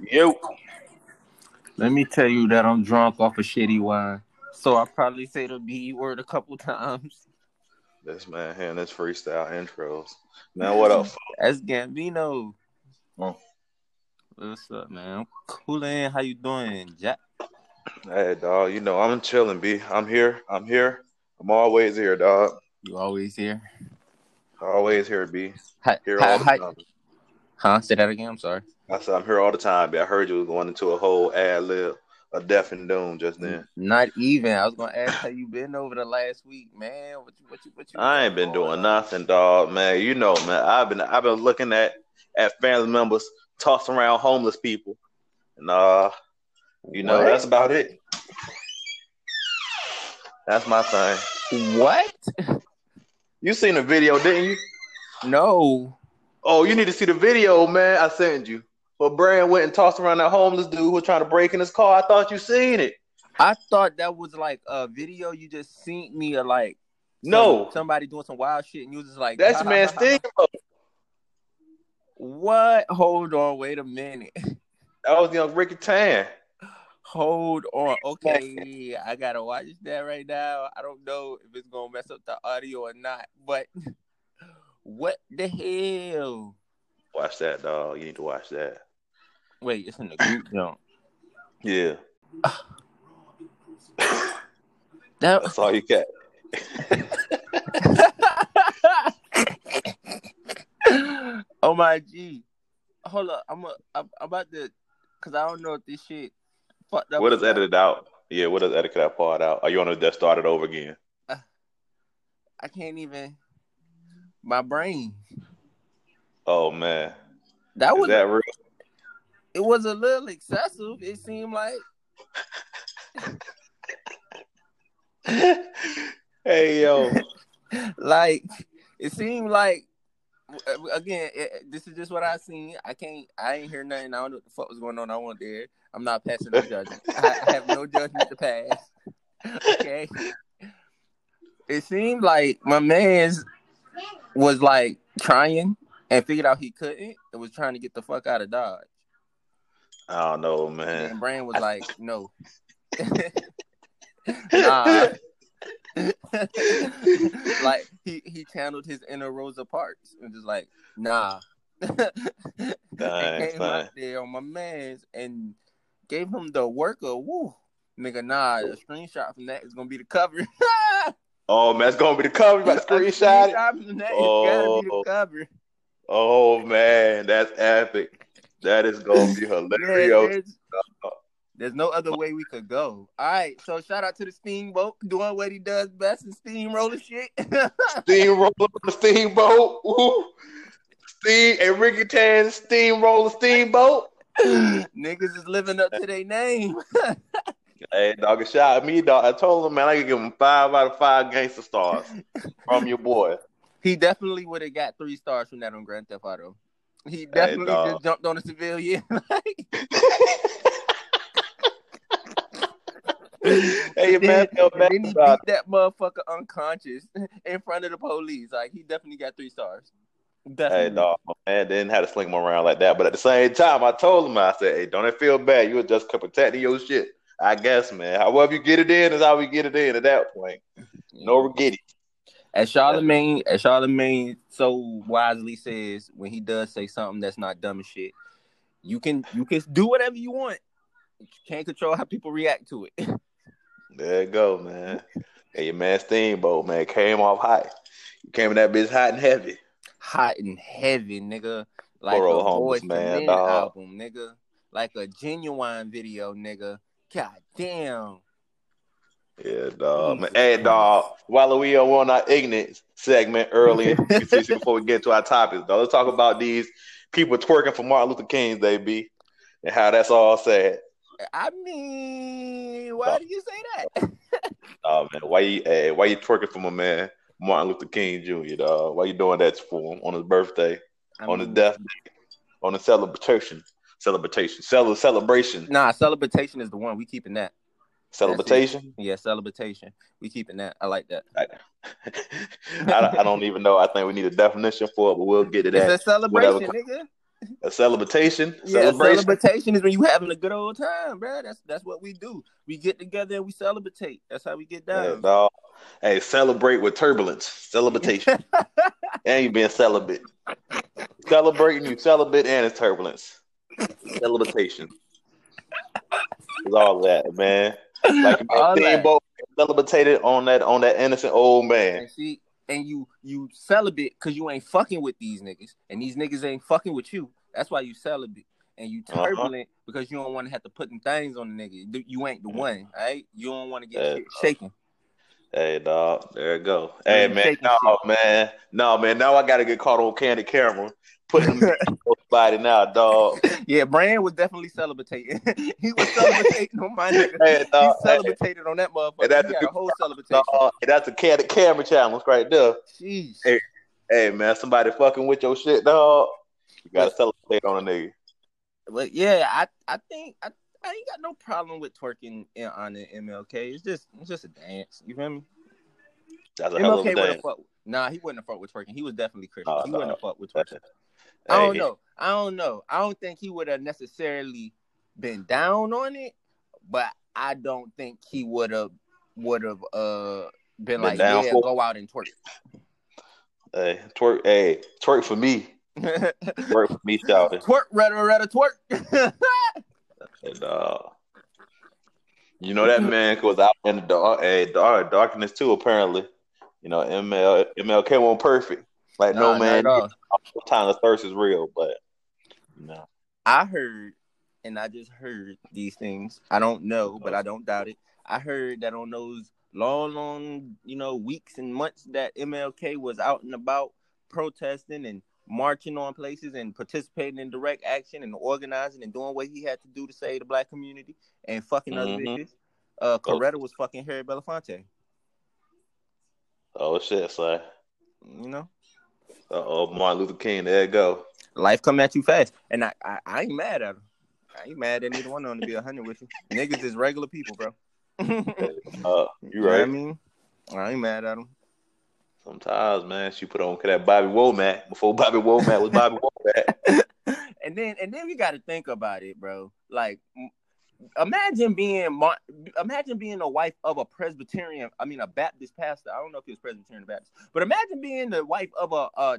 Yo. Let me tell you that I'm drunk off a shitty wine. So I probably say the B word a couple times. This man here, this freestyle intros. Man, what up? That's Gambino. Oh. What's up, man? I'm coolin'. How you doing, Jack? Hey, dog. You know I'm chilling, B. I'm here. I'm here. I'm always here, dog. You always here? Always here, B. Hi, Here hi, all the hi. time. Huh? Say that again. I'm sorry. I said I'm here all the time, I heard you was going into a whole ad lib, a deaf and doom just then. Not even. I was gonna ask how you been over the last week, man. What you, what you, what you? I ain't been doing nothing, dog, man. You know, man. I've been I've been looking at at family members tossing around homeless people. And uh, you know, What? that's about it. That's my thing. What? You seen the video, didn't you? No. Oh, you need to see the video, man. I sent you. But Brian went and tossed around that homeless dude who was trying to break in his car. I thought you seen it. I thought that was like a video you just sent me of like No, some- somebody doing some wild shit and you was just like that's man Steamboat. What? Hold on, wait a minute. That was young Ricky Tan. Hold on. Okay, I gotta watch that right now. I don't know if it's gonna mess up the audio or not, but what the hell? Watch that, dog. You need to watch that. Wait, it's in the group jump. Yeah, That that's all you got. oh my G. Hold up, I'm a, I'm about to, cause I don't know if this shit fucked up. What is edited out? Yeah, what does edit that part out? Are you on to start it over again? I can't even. My brain. Oh man, That is was that real? It was a little excessive. It seemed like hey yo, like it seemed like again it, this is just what I seen. I can't. I ain't hear nothing. I don't know what the fuck was going on. I wasn't there. I'm not passing no judgment. I, I have no judgment to pass. Okay. It seemed like my man's was like trying and figured out he couldn't and was trying to get the fuck out of Dodge. I don't know, And man. Brand was like, no. nah. like he he channeled his inner Rosa Parks and just like, nah. and Dang, came out there on my man's and gave him the worker. Woo. Nigga, nah, the screenshot from that is gonna be the cover. Oh man, it's gonna be the cover. You about to screenshot from that is gotta be Oh. the cover. Oh man, that's epic. That is gonna be hilarious. there's, there's no other way we could go. All right, so shout out to the Steamboat doing what he does best and steamroller shit. Steamroller on the steamboat. Ooh. Steam and Ricky Tan steamroller steamboat. Niggas is living up to their name. Hey, dog, a shot at me, dog. I told him, man, I could give him five out of five gangster stars from your boy. he definitely would have got three stars from that on Grand Theft Auto. He definitely dog. just jumped on a civilian. hey, man, then, feel and bad then he beat uh, that motherfucker unconscious in front of the police. Like he definitely got three stars. Definitely. Hey, dog, my man didn't have to sling him around like that. But at the same time, I told him, I said, hey, don't it feel bad? You were just protecting your shit. I guess, man. However you get it in is how we get it in at that point. No regretty. As Charlemagne, as Charlemagne so wisely says, when he does say something that's not dumb as shit, you can you can do whatever you want. You can't control how people react to it. There you go, man. Hey, your man Steamboat, man, came off hot. You came in that bitch hot and heavy. Hot and heavy, nigga. Like a homeless man, album, nigga. Like a genuine video, nigga. God damn. Yeah, dog. Man. Hey, dog. While we are on our ignorance segment early, before we get to our topics, though, let's talk about these people twerking for Martin Luther King's Day, B, and how that's all sad. I mean, why do you say that? Oh man, why you eh, why you twerking for my man Martin Luther King Jr. Dog? Why you doing that for him on his birthday, I on his death day, on the celebration, celebration, Cele- celebration, Nah, celebration is the one. We keeping that. Celebration? Yeah, celebration. We keeping that. I like that. I, I, don't- I don't even know. I think we need a definition for it, but we'll get it. It's that. a celebration, whatever. nigga. A celebration, Yeah, celebration. celebration is when you having a good old time, bro. That's that's what we do. We get together and we celebrate. That's how we get Yeah, down. dog. Hey, celebrate with turbulence, celebration. and you being celibate. Celebrating, you celibate, and it's turbulence. Celebration. It's all that, man. Like All me and that. both celebrated on that on that innocent old man. And see, and you you celibate because you ain't fucking with these niggas, and these niggas ain't fucking with you. That's why you celibate. And you Uh-huh. turbulent because you don't want to have to put them things on the nigga. You ain't the one, all right? You don't want to get shit shaking. Hey, dog. There it go. Hey, man. No, man. No, man. Now I got to get caught on candid camera. Putting them body now, dog. Yeah, Brand was definitely celebrating. he was celebrating on my nigga. Hey, He dog. Hey, on that motherfucker. And that's he a a whole celebration. dog. That's a camera challenge right there. Jeez. Hey. Hey, man. Somebody fucking with your shit, dog. You got to celebrate on a nigga. But yeah, I I think I, I ain't got no problem with twerking in, on the MLK. It's just it's just a dance. You feel me? That's a hell of a thing. fucked. Nah, he wouldn't have fucked with twerking. He was definitely Christian. He wouldn't no. have fucked with twerking. I don't know. I don't know. I don't think he would have necessarily been down on it, but I don't think he would have would have uh been, Been like, down yeah, for- go out and twerk. Hey, twerk. Hey, twerk for me. twerk, for me, shouting. Twerk, retta, retta, twerk. And, uh, you know that man was out in the dark, hey, dark, darkness too. Apparently, you know ML MLK wasn't perfect. Like Nah, no man, all. the thirst is real, but you know, I heard, and I just heard these things. I don't know, but I don't doubt it. I heard that on those long, long, you know, weeks and months that MLK was out and about protesting and marching on places and participating in direct action and organizing and doing what he had to do to save the black community and fucking other Mhm. bitches. Uh, Coretta was fucking Harry Belafonte. oh shit, so You know, oh, Martin Luther King, there you go. life come at you fast, and I, I, I ain't mad at him. I ain't mad at neither one of them to be a hundred with you. Niggas is regular people, bro. Uh, you You know I mean, I ain't mad at him. Sometimes, man, she put on that Bobby Womack before Bobby Womack was Bobby Womack. and then and then we got to think about it, bro. Like, imagine being imagine being the wife of a Presbyterian. I mean, a Baptist pastor. I don't know if he was Presbyterian or Baptist, but imagine being the wife of a, a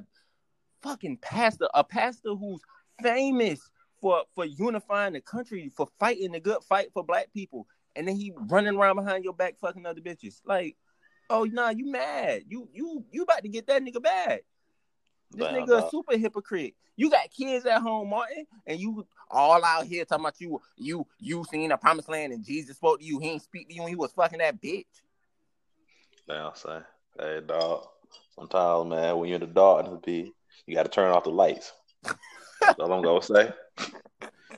fucking pastor, a pastor who's famous for for unifying the country, for fighting the good fight for black people, and then he running around behind your back fucking other bitches. Like, oh nah, you mad? You you you about to get that nigga bad? This Damn, nigga a uh, super hypocrite. You got kids at home, Martin, and you all out here talking about you, you, you seen the promised land and Jesus spoke to you. He ain't speak to you when he was fucking that bitch. Damn, son. Hey, dog. Sometimes, man, when you're in the darkness, be you got to turn off the lights. That's all I'm gonna say.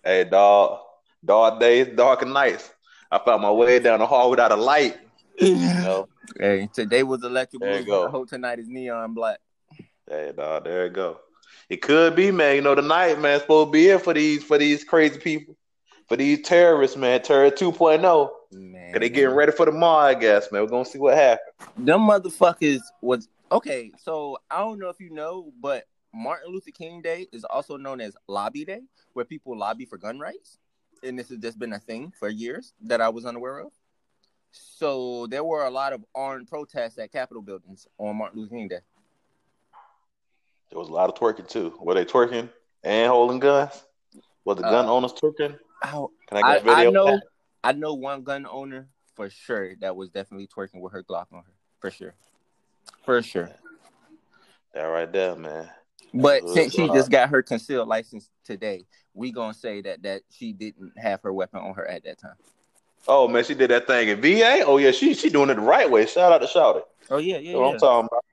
Hey, dog. Dark days, darker nights. I found my way down the hall without a light. You know. Hey, today was electric There you blue. go. I hope tonight is neon black. Hey, dog. There it go. It could be, man. You know, the night, man, supposed to be it for these for these crazy people, for these terrorists, man. Terror 2.0. Man, they getting ready for tomorrow, I guess, man. We're gonna see what happens. them motherfuckers was okay. So I don't know if you know, but Martin Luther King Day is also known as Lobby Day, where people lobby for gun rights, and this has just been a thing for years that I was unaware of. So there were a lot of armed protests at Capitol buildings on Martin Luther King Day. There was a lot of twerking too. Were they twerking and holding guns? Was the gun Uh, owners twerking? Can I get a video? I know. I know one gun owner for sure that was definitely twerking with her Glock on her, for sure, for sure. That right there, man. But since she just got her concealed license today, we gonna say that that she didn't have her weapon on her at that time. Oh man, she did that thing in VA. Oh yeah, she she doing it the right way. Shout out to Shouty. Oh yeah, yeah, That's what yeah. I'm talking about.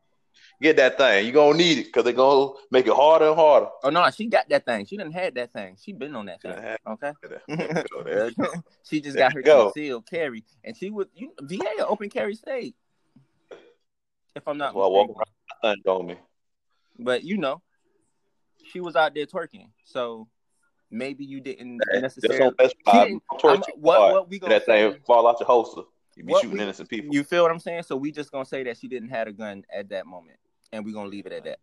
Get that thing. You're gonna need it because they're gonna make it harder and harder. Oh no, she got that thing. She didn't had that thing. She been on that thing. Done had- Okay. There you go. There you go. she just There got her go. concealed carry, and she was you, VA open carry state. If I'm not I walk around on me. But you know, she was out there twerking, so maybe you didn't Hey, necessarily. Just on best five. didn't- Twerk I'm- too what what we gonna that thing fall out your holster. You be What shooting we- innocent people. You feel what I'm saying? So we just gonna say that she didn't have a gun at that moment, and we're gonna leave it at that.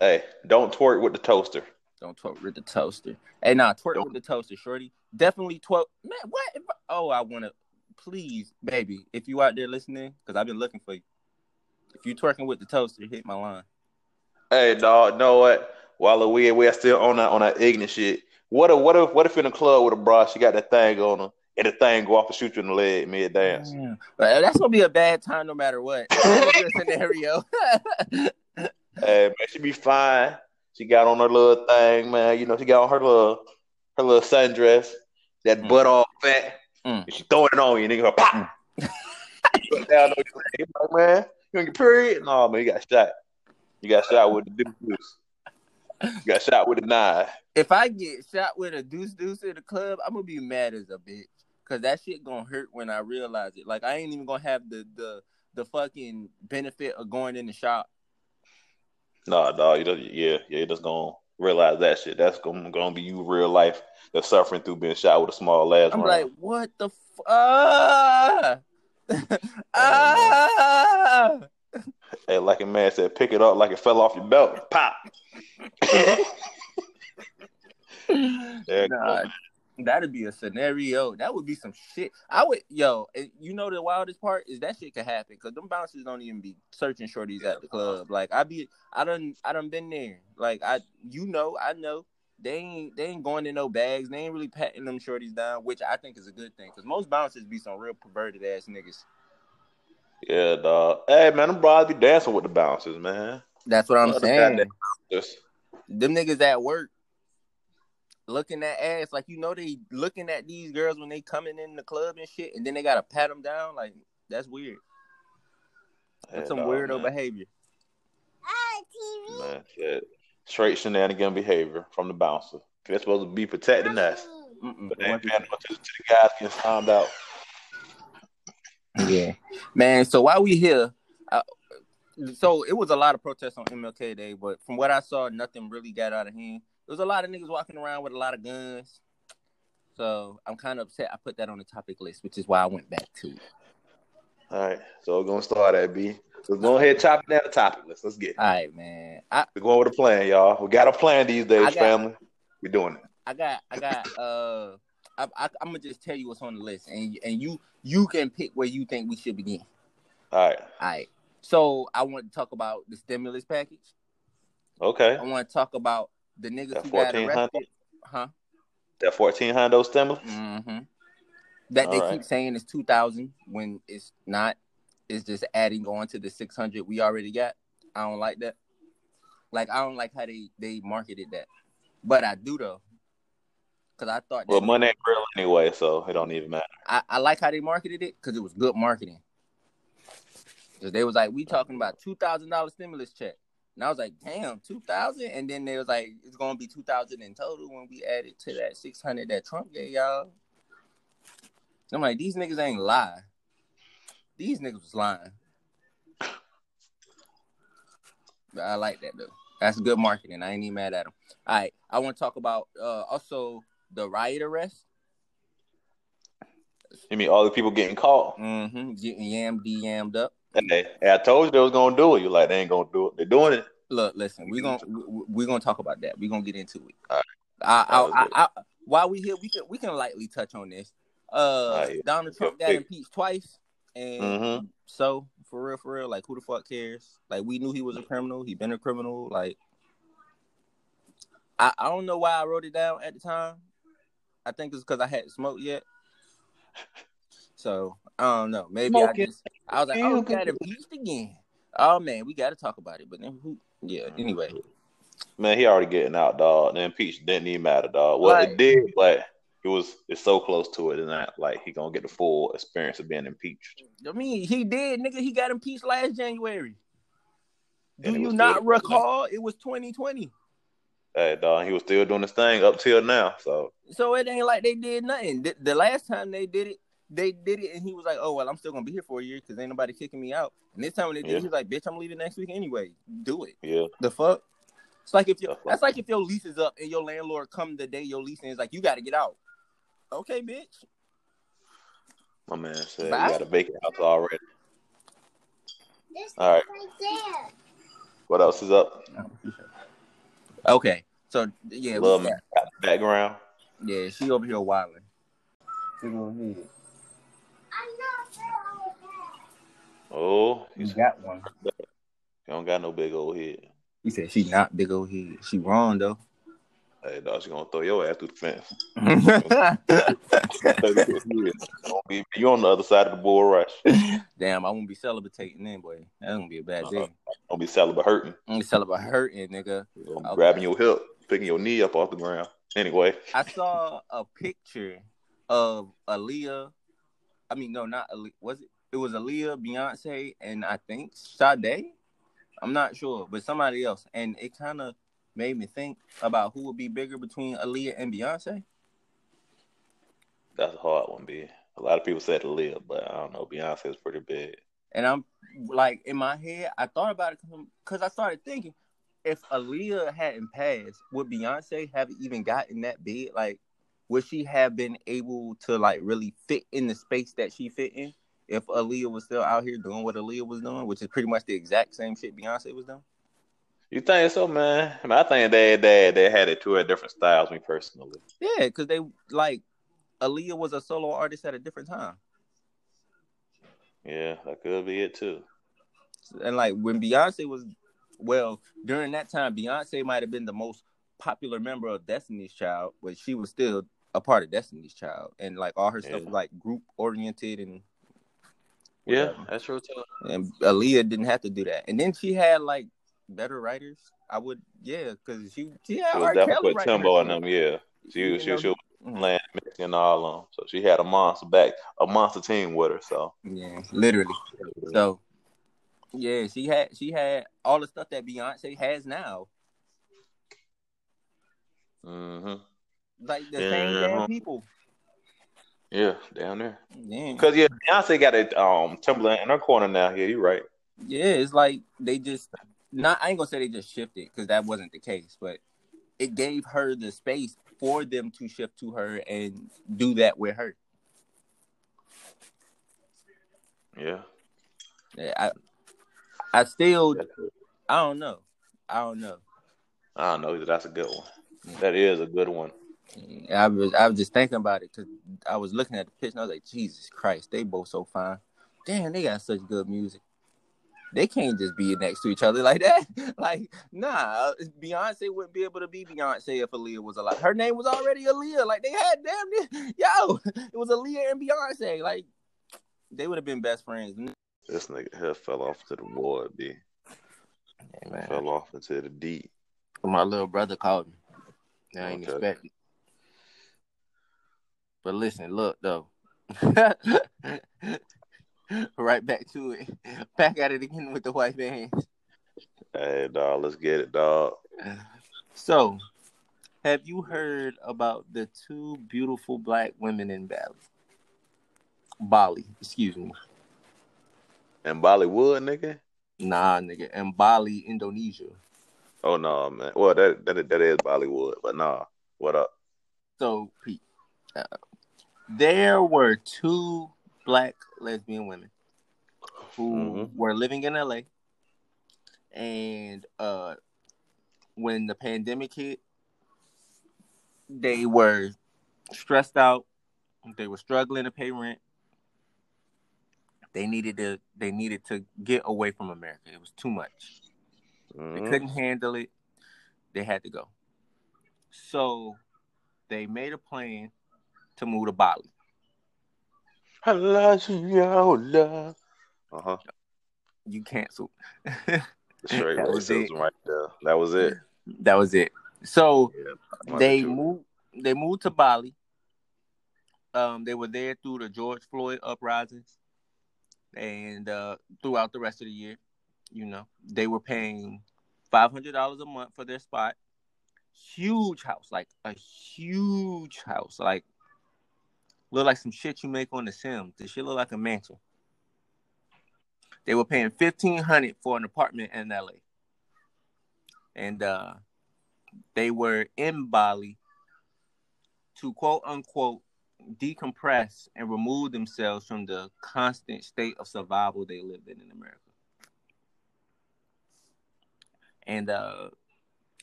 Hey, don't twerk with the toaster. Don't twerk with the toaster. Hey, nah, twerk Don't- with the toaster, shorty. Definitely twerk. Man, what? If I- oh, I want to. Please, baby, if you out there listening, because I've been looking for you. If you twerking with the toaster, hit my line. Hey, dog, know what? While we we're still on that on that ignorant shit. What if what if what if in the club with a bra, she got that thing on her, and the thing go off and shoot you in the leg mid dance? Damn. But that's gonna be a bad time no matter what. That's a good scenario. Hey man, she be fine. She got on her little thing, man. You know, she got on her little her little sundress, that Mm. butt all fat. Mm. And she throwing it on you, nigga. Her pop. Put down on your leg. You like, man, you on your period? No, man, you got shot. You got shot with the deuce. You got shot with a knife. if I get shot with a deuce deuce in the club, I'm gonna be mad as a bitch. Cause that shit gonna hurt when I realize it. Like I ain't even gonna have the the the fucking benefit of going in the shop. Nah, dog, you just, yeah, yeah, you just gonna realize that shit. That's gonna, gonna be you real life. That's suffering through being shot with a small ass I'm round. like, what the f- ah ah. Hey, like a man said, pick it up like it fell off your belt. Pop. Nah, that'd be a scenario. That would be some shit. I would, yo, you know the wildest part is that shit could happen because them bouncers don't even be searching shorties at the club. Like I be, I done, I done been there. Like I, you know, I know they ain't, they ain't going in no bags. They ain't really patting them shorties down, which I think is a good thing because most bouncers be some real perverted ass niggas. Yeah, dog. Hey, man, them bros be dancing with the bouncers, man. That's what I'm saying. them niggas at work looking at ass like you know they looking at these girls when they coming in the club and shit, and then they gotta pat them down. Like that's weird. That's some weirdo man. behavior. Man, shit. Straight shenanigan behavior from the bouncer. They're supposed to be protecting us, Mm-mm. but they ain't paying attention to the guys getting found out. Yeah, man. So while we here, uh, so it was a lot of protests on MLK Day, but from what I saw, nothing really got out of hand. There was a lot of niggas walking around with a lot of guns. So I'm kind of upset. I put that on the topic list, which is why I went back to it. All right, so we're gonna start at B. So go ahead, chop down the topic list. Let's get it. All right, man. I, We're going with a plan, y'all. We got a plan these days, got- family. We're doing it. I got, I got. Uh, I, I, I'm gonna just tell you what's on the list, and and you you can pick where you think we should begin. All right. All right. So I want to talk about the stimulus package. Okay. I want to talk about the niggas That who got 1400? arrested. Huh? That fourteen hundred stimulus. Mm-hmm. That they right. keep saying is two thousand when it's not. It's just adding on to the six hundred we already got. I don't like that. Like I don't like how they they marketed that, but I do though, because I thought Well, money ain't real anyway, so it don't even matter. I, I like how they marketed it because it was good marketing. Because they was like, we talking about two thousand dollar stimulus check, and I was like, damn, two thousand. And then they was like, it's gonna be two thousand in total when we add it to that six hundred that Trump gave y'all. I'm like, these niggas ain't lie. These niggas was lying. But I like that though. That's good marketing. I ain't even mad at them. All right, I want to talk about uh also the riot arrest. You mean all the people getting caught? Mm-hmm. Getting yammed, yammed up. Hey, I told you they was gonna do it. You like they ain't gonna do it. They're doing it. Look, listen, we're gonna we- we're gonna talk about that. We're gonna get into it. All right. I, I. I, I, while we here, we can we can lightly touch on this. Uh, right. Donald Trump got impeached twice, and Mhm. so for real, for real, like who the fuck cares? Like we knew he was a criminal. He been a criminal. Like I, I don't know why I wrote it down at the time. I think it's because I hadn't smoked yet. So I don't know. Maybe Smoking. I just I was like, oh, we got impeached again. Oh man, we got to talk about it. But then who? Yeah. Mm-hmm. Anyway, Man, he already getting out, dog. The impeach didn't even matter, dog. Well, Right. it did, but it was it's so close to it, and not like he gonna get the full experience of being impeached. I mean, he did, nigga. He got impeached last January. Do you not still- recall? It was 2020. Hey, dog, he was still doing his thing up till now. So So it ain't like they did nothing. The, the last time they did it, they did it, and he was like, "Oh well, I'm still gonna be here for a year because ain't nobody kicking me out." And this time when they did, Yeah. it, he was like, "Bitch, I'm leaving next week anyway. Do it." yeah, The fuck. It's like if your The fuck? that's like if your lease is up and your landlord come the day your lease ends, like you got to get out. Okay, bitch. my man said Bye. he got a vacant house already. This All right. right there. What else is up? Okay, So yeah, we Love got- got the background. yeah, she over here wilding. She go ahead. Oh, You you got one. He don't got no big old head. He said she not big old head. She wrong though. Hey, dog, she gonna throw your ass through the fence. You on the other side of the bull rush. Damn, I won't be celebrating then, boy. That's gonna be a bad day. Uh-huh. Gonna be celibate hurting. I'm gonna celebrate hurting, nigga. Okay. Grabbing your hip, picking your knee up off the ground. Anyway, I saw a picture of Aaliyah. I mean, no, not Aaliyah. Was it? It was Aaliyah, Beyonce, and I think Sade. I'm not sure, but somebody else, and it kind of made me think about who would be bigger between Aaliyah and Beyonce. that's a hard one, B. A lot of people said live, but I don't know. Beyonce is pretty big. And I'm like in my head, I thought about it because I started thinking, if Aaliyah hadn't passed, would Beyonce have even gotten that big? Like, would she have been able to like really fit in the space that she fit in if Aaliyah was still out here doing what Aaliyah was doing, which is pretty much the exact same shit Beyonce was doing? You think so, man? I, mean, I think they they they had it two at different styles. Me personally, Yeah, because they like Aaliyah was a solo artist at a different time, yeah, that could be it too. and like when Beyonce was, well, during that time, Beyonce might have been the most popular member of Destiny's Child, but she was still a part of Destiny's Child, and like all her stuff Yeah. was like group oriented and Yeah, that's true too. and Aaliyah didn't have to do that. And then she had like better writers. I would, yeah, because she she had It was R. Kelly definitely put writing her Timbo in them. Yeah, she You was she, know, she was Mhm. playing mixing and all on. So she had a monster back, a monster team with her. So Yeah, literally. So, yeah, she had she had all the stuff that Beyonce has now, hmm like the Yeah. same damn people. Yeah, down there. Yeah, Cause yeah, Beyonce got a um Timbaland in her corner now. Yeah, you're right. yeah, it's like they just not. I ain't gonna say they just shifted because that wasn't the case, but it gave her the space for them to shift to her and do that with her. Yeah. Yeah, I, I still, I don't know, I don't know. I don't know. That's a good one. That is a good one. I was I was just thinking about it because I was looking at the picture and I was like, Jesus Christ, they both so fine. Damn, they got such good music. They can't just be next to each other like that. like, nah, uh, Beyonce wouldn't be able to be Beyonce if Aaliyah was alive. Her name was already Aaliyah. Like they had damn near, yo, it was Aaliyah and Beyonce. Like they would have been best friends. This nigga here fell off to the void, B. Hey, man. Fell off into the deep. My little brother called me. I ain't Okay. expect it. But listen, look though. right back to it. Back at it again with the white man. Hey, dog, let's get it, dog. So, have you heard about the two beautiful black women in Bali? Bali, excuse me. And Bollywood, nigga. Nah, nigga, in Bali, Indonesia. Oh no, man. Well, that that that is Bollywood, but nah. What up? So, Pete, uh, there were two black lesbian women who Mhm. were living in LA, and uh, when the pandemic hit, they were stressed out. They were struggling to pay rent. They needed to. They needed to get away from America. It was too much. They Mhm. couldn't handle it. They had to go. So they made a plan to move to Bali. I love you, love. Uh huh. You canceled. Straight That was racism it. right there. That was it. that was it. So One they moved. They moved to Bali. Um, they were there through the George Floyd uprisings, and uh, throughout the rest of the year, you know, they were paying five hundred dollars a month for their spot. Huge house, like a huge house, like look like some shit you make on The Sims. This shit look like a mansion. They were paying fifteen hundred for an apartment in LA, and uh, they were in Bali to quote unquote decompress and remove themselves from the constant state of survival they lived in in America. And uh,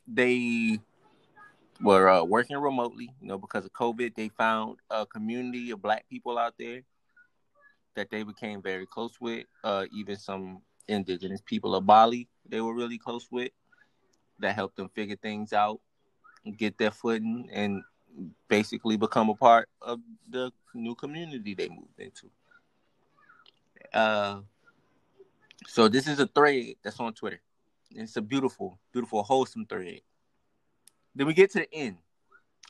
they were uh, working remotely. You know, because of COVID, they found a community of Black people out there that they became very close with. Uh, even some indigenous people of Bali, they were really close with. That helped them figure things out, get their footing, and basically become a part of the new community they moved into. Uh, so this is a thread that's on Twitter. It's a beautiful, beautiful, wholesome thread. Then we get to the end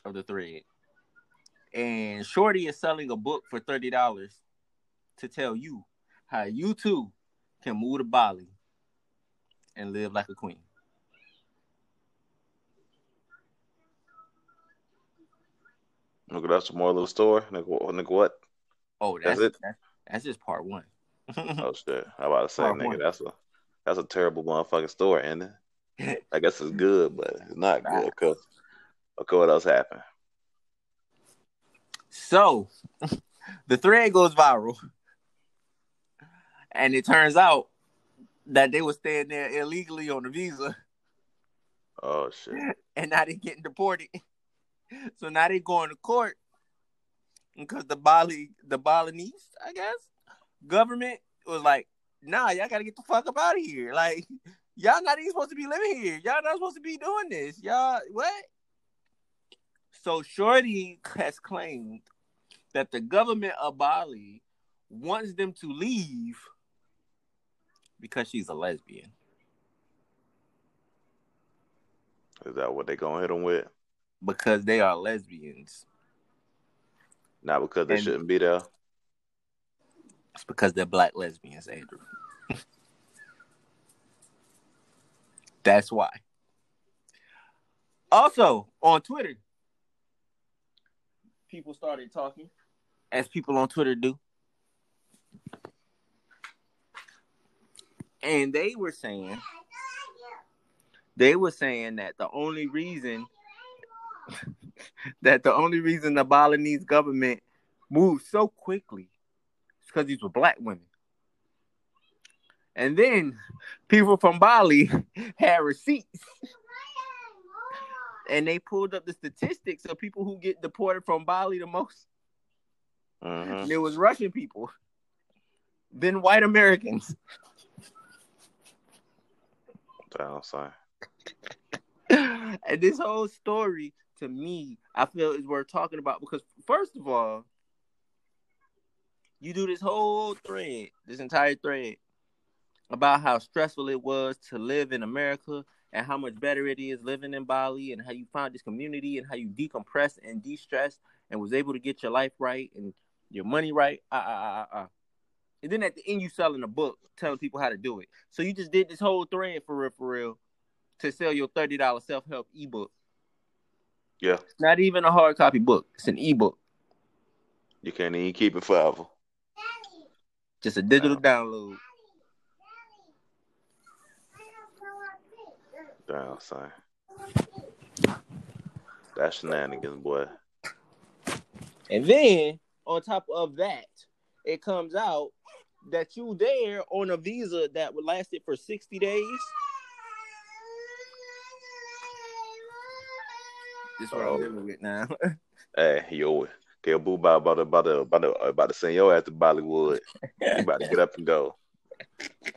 of the thread, and Shorty is selling a book for thirty dollars to tell you how you too can move to Bali and live like a queen. look Nigga, that's more little story. Nigga, nigga, what? Oh, that's, That's it? That's, that's just part one. Oh shit! I about to say, Part nigga, one. that's a that's a terrible motherfucking story, it? I guess it's good, but it's not good because okay, what else happened? So the thread goes viral. And it turns out that they were staying there illegally on a visa Oh shit! and now they're getting deported. So now they're going to court because the Bali the Balinese, I guess, government was like, nah, y'all gotta get the fuck up out of here. Like, y'all not even supposed to be living here. Y'all not supposed to be doing this. Y'all what? So Shorty has claimed that the government of Bali wants them to leave because she's a lesbian. Is that what they gonna hit them with? Because they are lesbians. Not because they And- shouldn't be there. It's because they're black lesbians, Andrew. That's why. Also, on Twitter, people started talking, as people on Twitter do. And they were saying, they were saying that the only reason that the only reason the Balinese government moved so quickly is because these were black women. And then people from Bali had receipts. And they pulled up the statistics of people who get deported from Bali the most. Mm-hmm. And it was Russian people, then white Americans. Son. and this whole story, to me, I feel is worth talking about because, first of all, you do this whole thread, this entire thread, about how stressful it was to live in America and how much better it is living in Bali and how you found this community and how you decompressed and de-stressed and was able to get your life right and your money right. Ah, ah, ah, ah. And then at the end, you selling a book telling people how to do it. So you just did this whole thread for real, for real, to sell your thirty dollars self help ebook. Yeah, It's not even a hard copy book; it's an ebook, you can't even keep it forever. just a digital download. Damn, son. That's shenanigans, boy. And then on top of that, it comes out that you there on a visa that would lasted for sixty days. This is what Oh. I'm dealing with now. Hey, yo, okay, boo about about about to- uh, about to- about to send your ass to Bollywood. You about to get up and go.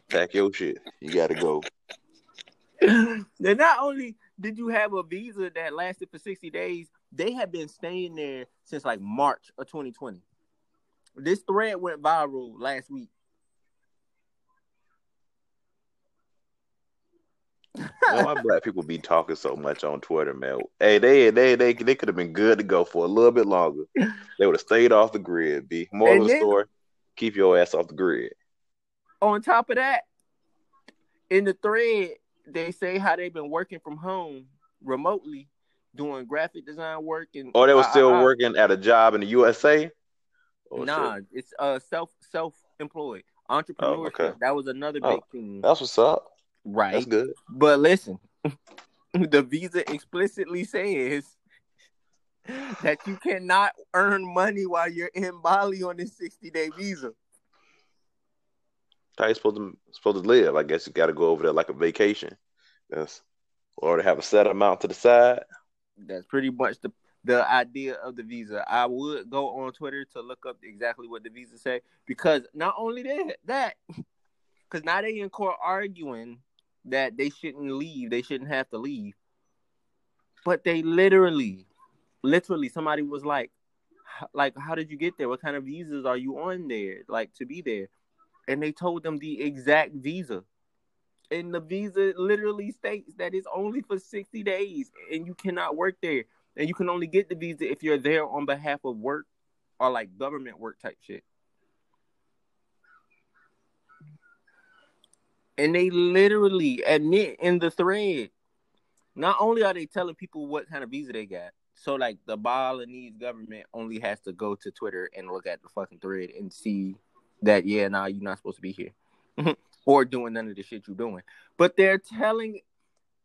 Pack your shit. You gotta go. Then not only did you have a visa that lasted for 60 days, they had been staying there since like March of 2020. This thread went viral last week. Why black people be talking so much on Twitter, man? Hey, they they they they could have been good to go for a little bit longer. They would have stayed off the grid. Be more of And the story. Keep your ass off the grid. On top of that, in the thread, they say how they've been working from home remotely, doing graphic design work and Or they were still ah, ah. working at a job in the USA. Oh, nah, shit. it's uh self self employed entrepreneurship. okay. That was another Oh, big thing, that's what's up. right? That's good. But listen, the visa explicitly says that you cannot earn money while you're in Bali on this 60 day visa. How you supposed to supposed to live? I guess you got to go over there like a vacation. Yes. Or to have a set amount to the side. That's pretty much the the idea of the visa. I would go on Twitter to look up exactly what the visa say because not only that that because now they in court arguing that they shouldn't leave, they shouldn't have to leave, but they literally, literally, somebody was like, like, how did you get there? What kind of visas are you on there, like to be there? And they told them the exact visa. And the visa literally states that it's only for 60 days and you cannot work there and you can only get the visa if you're there on behalf of work or like government work type shit. And they literally admit in the thread. Not only are they telling people what kind of visa they got, so like the Balinese government only has to go to Twitter and look at the fucking thread and see that yeah, nah, you're not supposed to be here. or doing none of the shit you're doing. But they're telling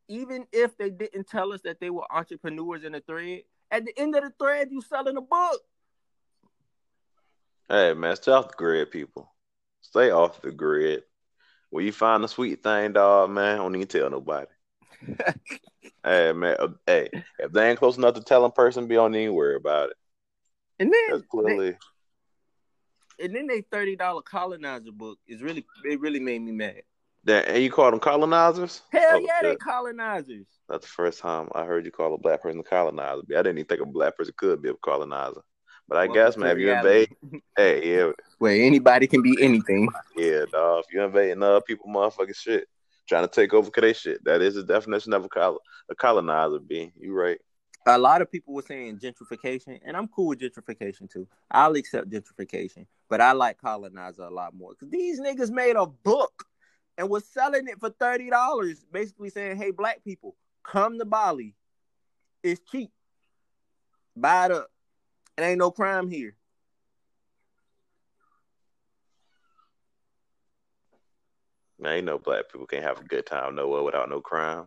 even if they didn't tell us that they were entrepreneurs in the thread, at the end of the thread, you selling a book. Hey man, stay off the grid, people. Stay off the grid. When you find the sweet thing, dog, man, don't need to tell nobody. hey man, uh, hey, if they ain't close enough to tell a person, be on even worry about it. And then clearly. They, and then they thirty dollar colonizer book is really it really made me mad. That and you call them colonizers? Hell oh, yeah, they colonizers. That's the first time I heard you call a black person a colonizer. I didn't even think a black person could be a colonizer. But I well, guess, man, if you invade, hey, yeah. Where anybody can be anything. Yeah, dog. If you invading other people, motherfucking shit, trying to take over they shit, that is the definition of a, col- a colonizer. Be you right? A lot of people were saying gentrification, and I'm cool with gentrification too. I'll accept gentrification, but I like colonizer a lot more because these niggas made a book and was selling it for thirty dollars, basically saying, "Hey, black people, come to Bali. It's cheap. Buy it up. It ain't no crime here." Ain't no black people can't have a good time nowhere without no crime.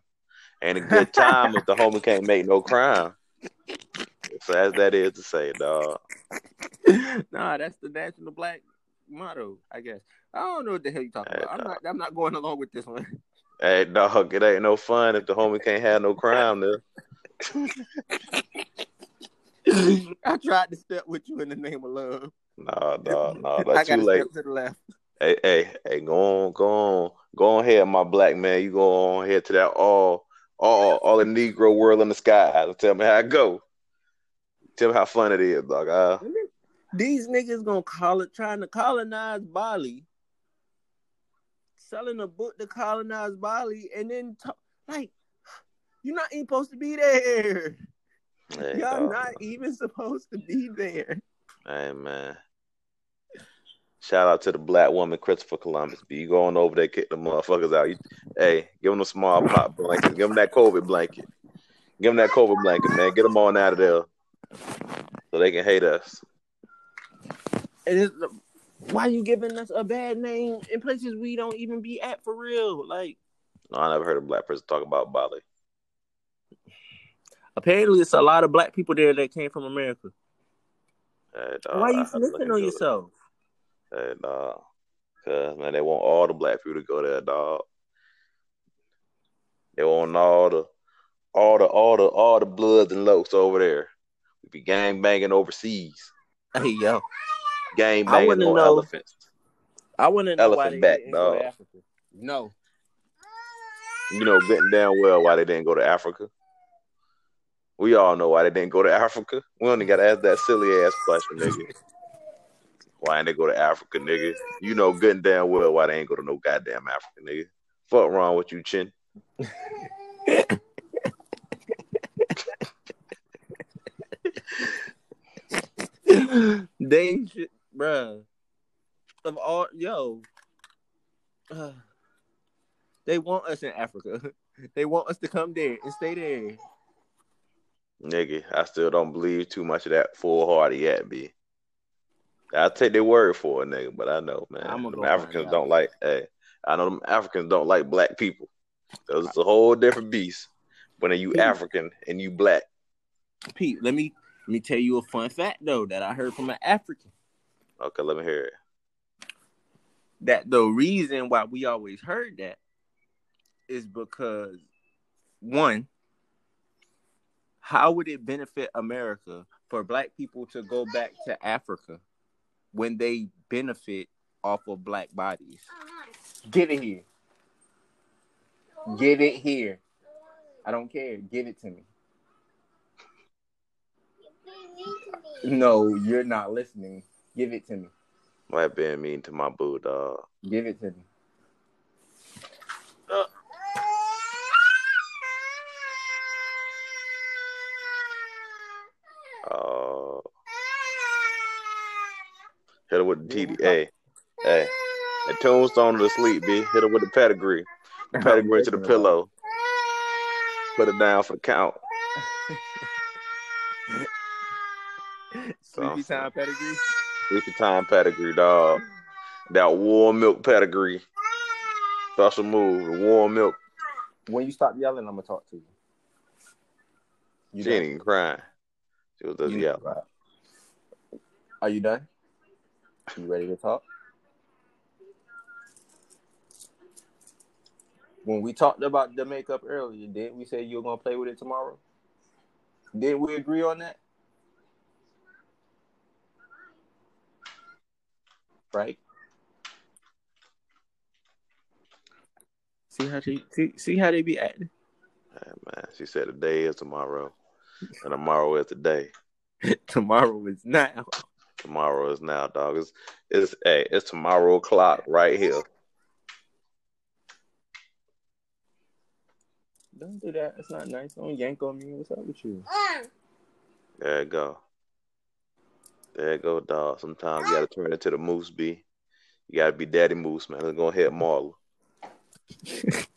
And a good time if the homie can't make no crime. So as that is to say, dog. nah, that's the national black motto, I guess. I don't know what the hell you talking hey, about. I'm not. I'm not going along with this one. Hey, dog, it ain't no fun if the homie can't have no crime there. I tried to step with you in the name of love. Nah, nah, nah. That's too late. step to the left. Hey, hey, hey, go on, go on, go on ahead, my black man. You go on ahead to that all, all, all the Negro world in the sky. Tell me how it go. Tell me how fun it is, dog. Uh, these niggas gonna call it trying to colonize Bali, selling a book to colonize Bali, and then talk, like you're not even supposed to be there. Hey, Y'all not even supposed to be there. Hey man. Shout out to the black woman Christopher Columbus. Be going over there, kick the motherfuckers out. You, hey, give them a small pop blanket. Give them that COVID blanket. Give them that COVID blanket, man. Get them on out of there so they can hate us. And it's, why you giving us a bad name in places we don't even be at for real? Like, no, I never heard a black person talk about Bali. Apparently, it's a lot of black people there that came from America. Hey, dog, Why are you snitching on yourself? Hey, dog. Cause man, they want all the black people to go there, dog. They want all the, all the, all the, all the bloods and lokes over there. We be gang banging overseas. Hey yo, Game banging on know, elephants. I want to know Elephant why they back, dog. go to Africa. No. You know, getting down well why they didn't go to Africa. We all know why they didn't go to Africa. We only got to ask that silly ass question, nigga. why didn't they go to Africa, nigga? You know good and damn well why they ain't go to no goddamn Africa, nigga. Fuck wrong with you, Chin. Danger, bruh. Of all, yo, uh, they want us in Africa. they want us to come there and stay there. Nigga, I still don't believe too much of that full hearted yet, B. I'll take their word for it, nigga, but I know, man. Them Africans don't like, hey, I know them Africans don't like black people. Cause it's a whole different beast when you Pete, African and you black. Pete, let me let me tell you a fun fact though that I heard from an African. Okay, let me hear it. That the reason why we always heard that is because one, How would it benefit America for black people to go back to Africa when they benefit off of black bodies? Get it here. Get it here. I don't care. Give it to me. No, you're not listening. Give it to me. Might been mean to my boo dog. Give it to me. Oh. Hit her with the TD. Hey, hey. The tombstone to the sleep, B. Hit her with the pedigree. The oh, pedigree to the pillow. Put it down for the count. Sleepy time pedigree. Sleepy time pedigree, dog. That warm milk pedigree. Special move, the warm milk. When you stop yelling, I'm gonna talk to you. you she ain't even crying. She was just yelling. Are you done? You ready to talk? When we talked about the makeup earlier, didn't we say you were gonna play with it tomorrow? Didn't we agree on that? Right? See how she see, see how they be acting. Hey, man, she said the day is tomorrow, and tomorrow is today. tomorrow is now. Tomorrow is now, dog. It's it's hey, it's tomorrow o'clock right here. Don't do that. It's not nice. Don't yank on me. What's up with you? Mm. There you go. There you go, dog. Sometimes you gotta turn into the moose B. You gotta be daddy moose, man. Let's go ahead, Marla.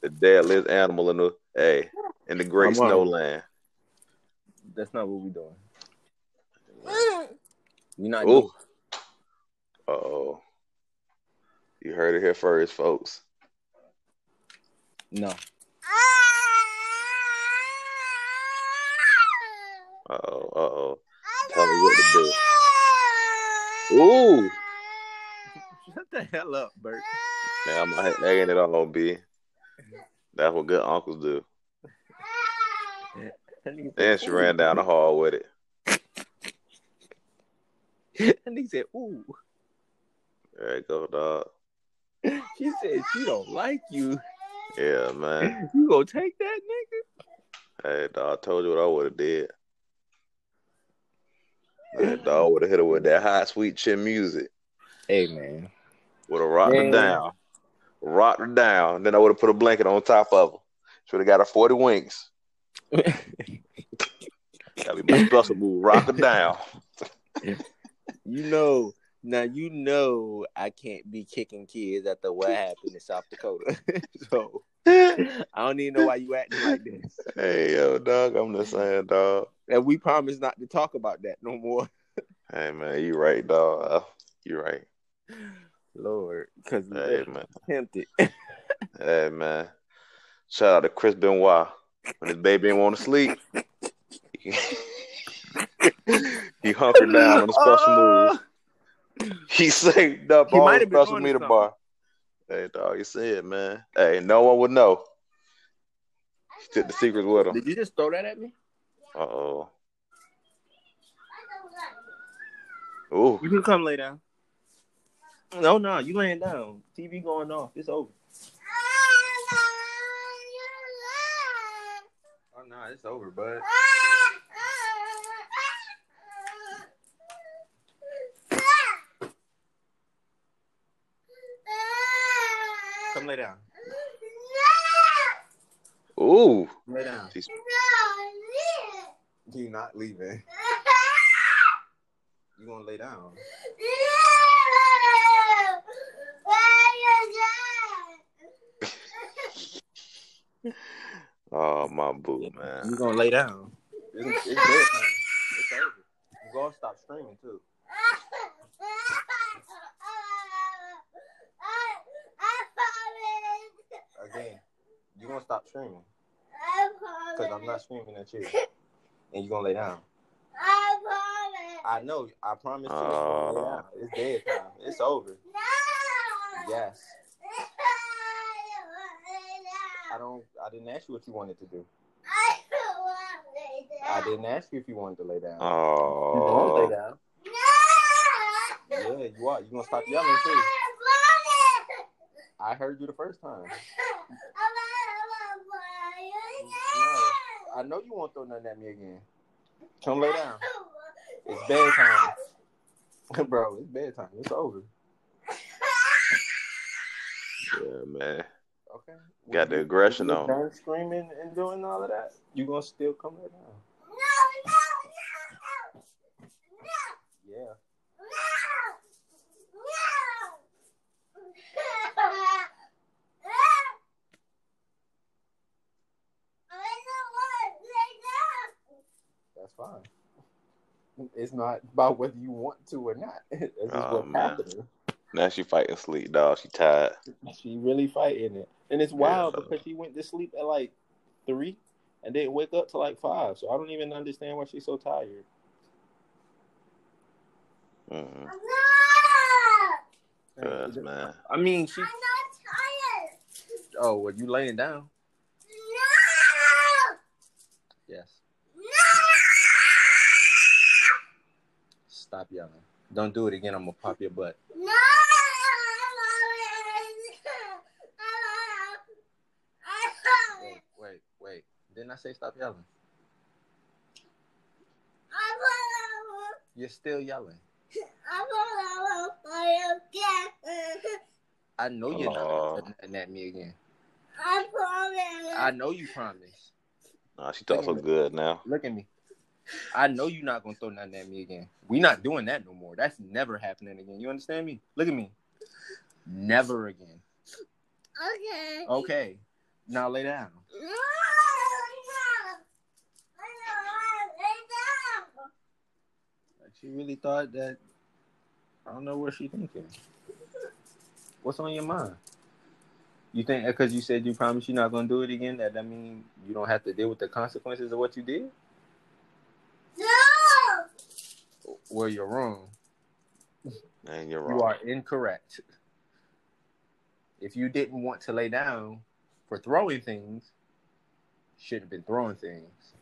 the deadliest animal in the hey in the great snowland. That's not what we're doing. You're not. Ooh. oh. You heard it here first, folks. No. Uh oh, uh oh. Tell me what to do. Ooh. Shut the hell up, Bert. Man, I'm like egging it on, B. That's what good uncles do. And she ran down the hall with it. and he said, "Ooh." There you go, dog. She said she don't like you. Yeah, man. You gonna take that nigga? Hey, dog. I told you what I would have did. That dog would have hit her with that hot, sweet chin music. Hey, man. Would have rocked her down. Rocked her down. Then I would have put a blanket on top of her. Should have got her 40 winks. That'd be my special move. Rock her down. You know, now you know I can't be kicking kids after what happened in South Dakota. so I don't even know why you acting like this. Hey yo, dog, I'm just saying, dog. And we promise not to talk about that no more. hey man, you right, dog. Uh, you right. Lord, because hey man, tempted. hey man, shout out to Chris Benoit when his baby didn't want to sleep. he hunkered down on a special uh, move. He saved up he all the special meter bar. Hey, dog, you see it, man. Hey, no one would know. He took the secrets with him. Did you just throw that at me? Uh oh. Ooh. You can come lay down. No, no, you laying down. TV going off. It's over. Oh no, it's over, bud. Come lay down. Ooh. Lay down. She's... You not leaving. You gonna lay down. oh my boo, man. You gonna lay down. It's, it's It's over. You gonna stop screaming too. You gonna stop screaming. I promise. Because I'm not screaming at you. And you're gonna lay down. I promise. I know. I promise you. Uh, it's dead time. It's over. No. Yes. I don't. I didn't ask you what you wanted to do. I don't want I didn't ask you if you wanted to lay down. Oh. You don't lay down. No. Yeah, you are. You gonna stop yelling too? I heard you the first time. I know you won't throw nothing at me again. Come lay down. It's bedtime, bro. It's bedtime. It's over. Yeah, man. Okay. Got the aggression when on. Done screaming and doing all of that. You gonna still come lay down? No, no, no, no. Yeah. Fine. It's not about whether you want to or not. It's just Oh, what's man. happening. Now she fighting sleep, dog. She tired. She really fighting it, and it's wild Yeah. because she went to sleep at like three and didn't wake up till like five. So I don't even understand why she's so tired. Mm-hmm. Yes, man. I mean, she. I'm not tired. Oh, well, you laying down? Stop yelling. Don't do it again. I'm gonna pop your butt. Wait, wait, wait. Didn't I say stop yelling? You're still yelling. I know you're not yelling at me again. I promise. I know you promised. Nah, she talks so good now. Look at me. I know you're not gonna throw nothing at me again. We're not doing that no more. That's never happening again. You understand me? Look at me. Never again. Okay. Okay. Now lay down. No, no. I don't want to lay down. She really thought that. I don't know what she thinking. What's on your mind? You think because you said you promised you're not gonna do it again, that that mean you don't have to deal with the consequences of what you did? No. Well, you're wrong. And you're wrong. You are incorrect. If you didn't want to lay down for throwing things, shouldn't have been throwing things.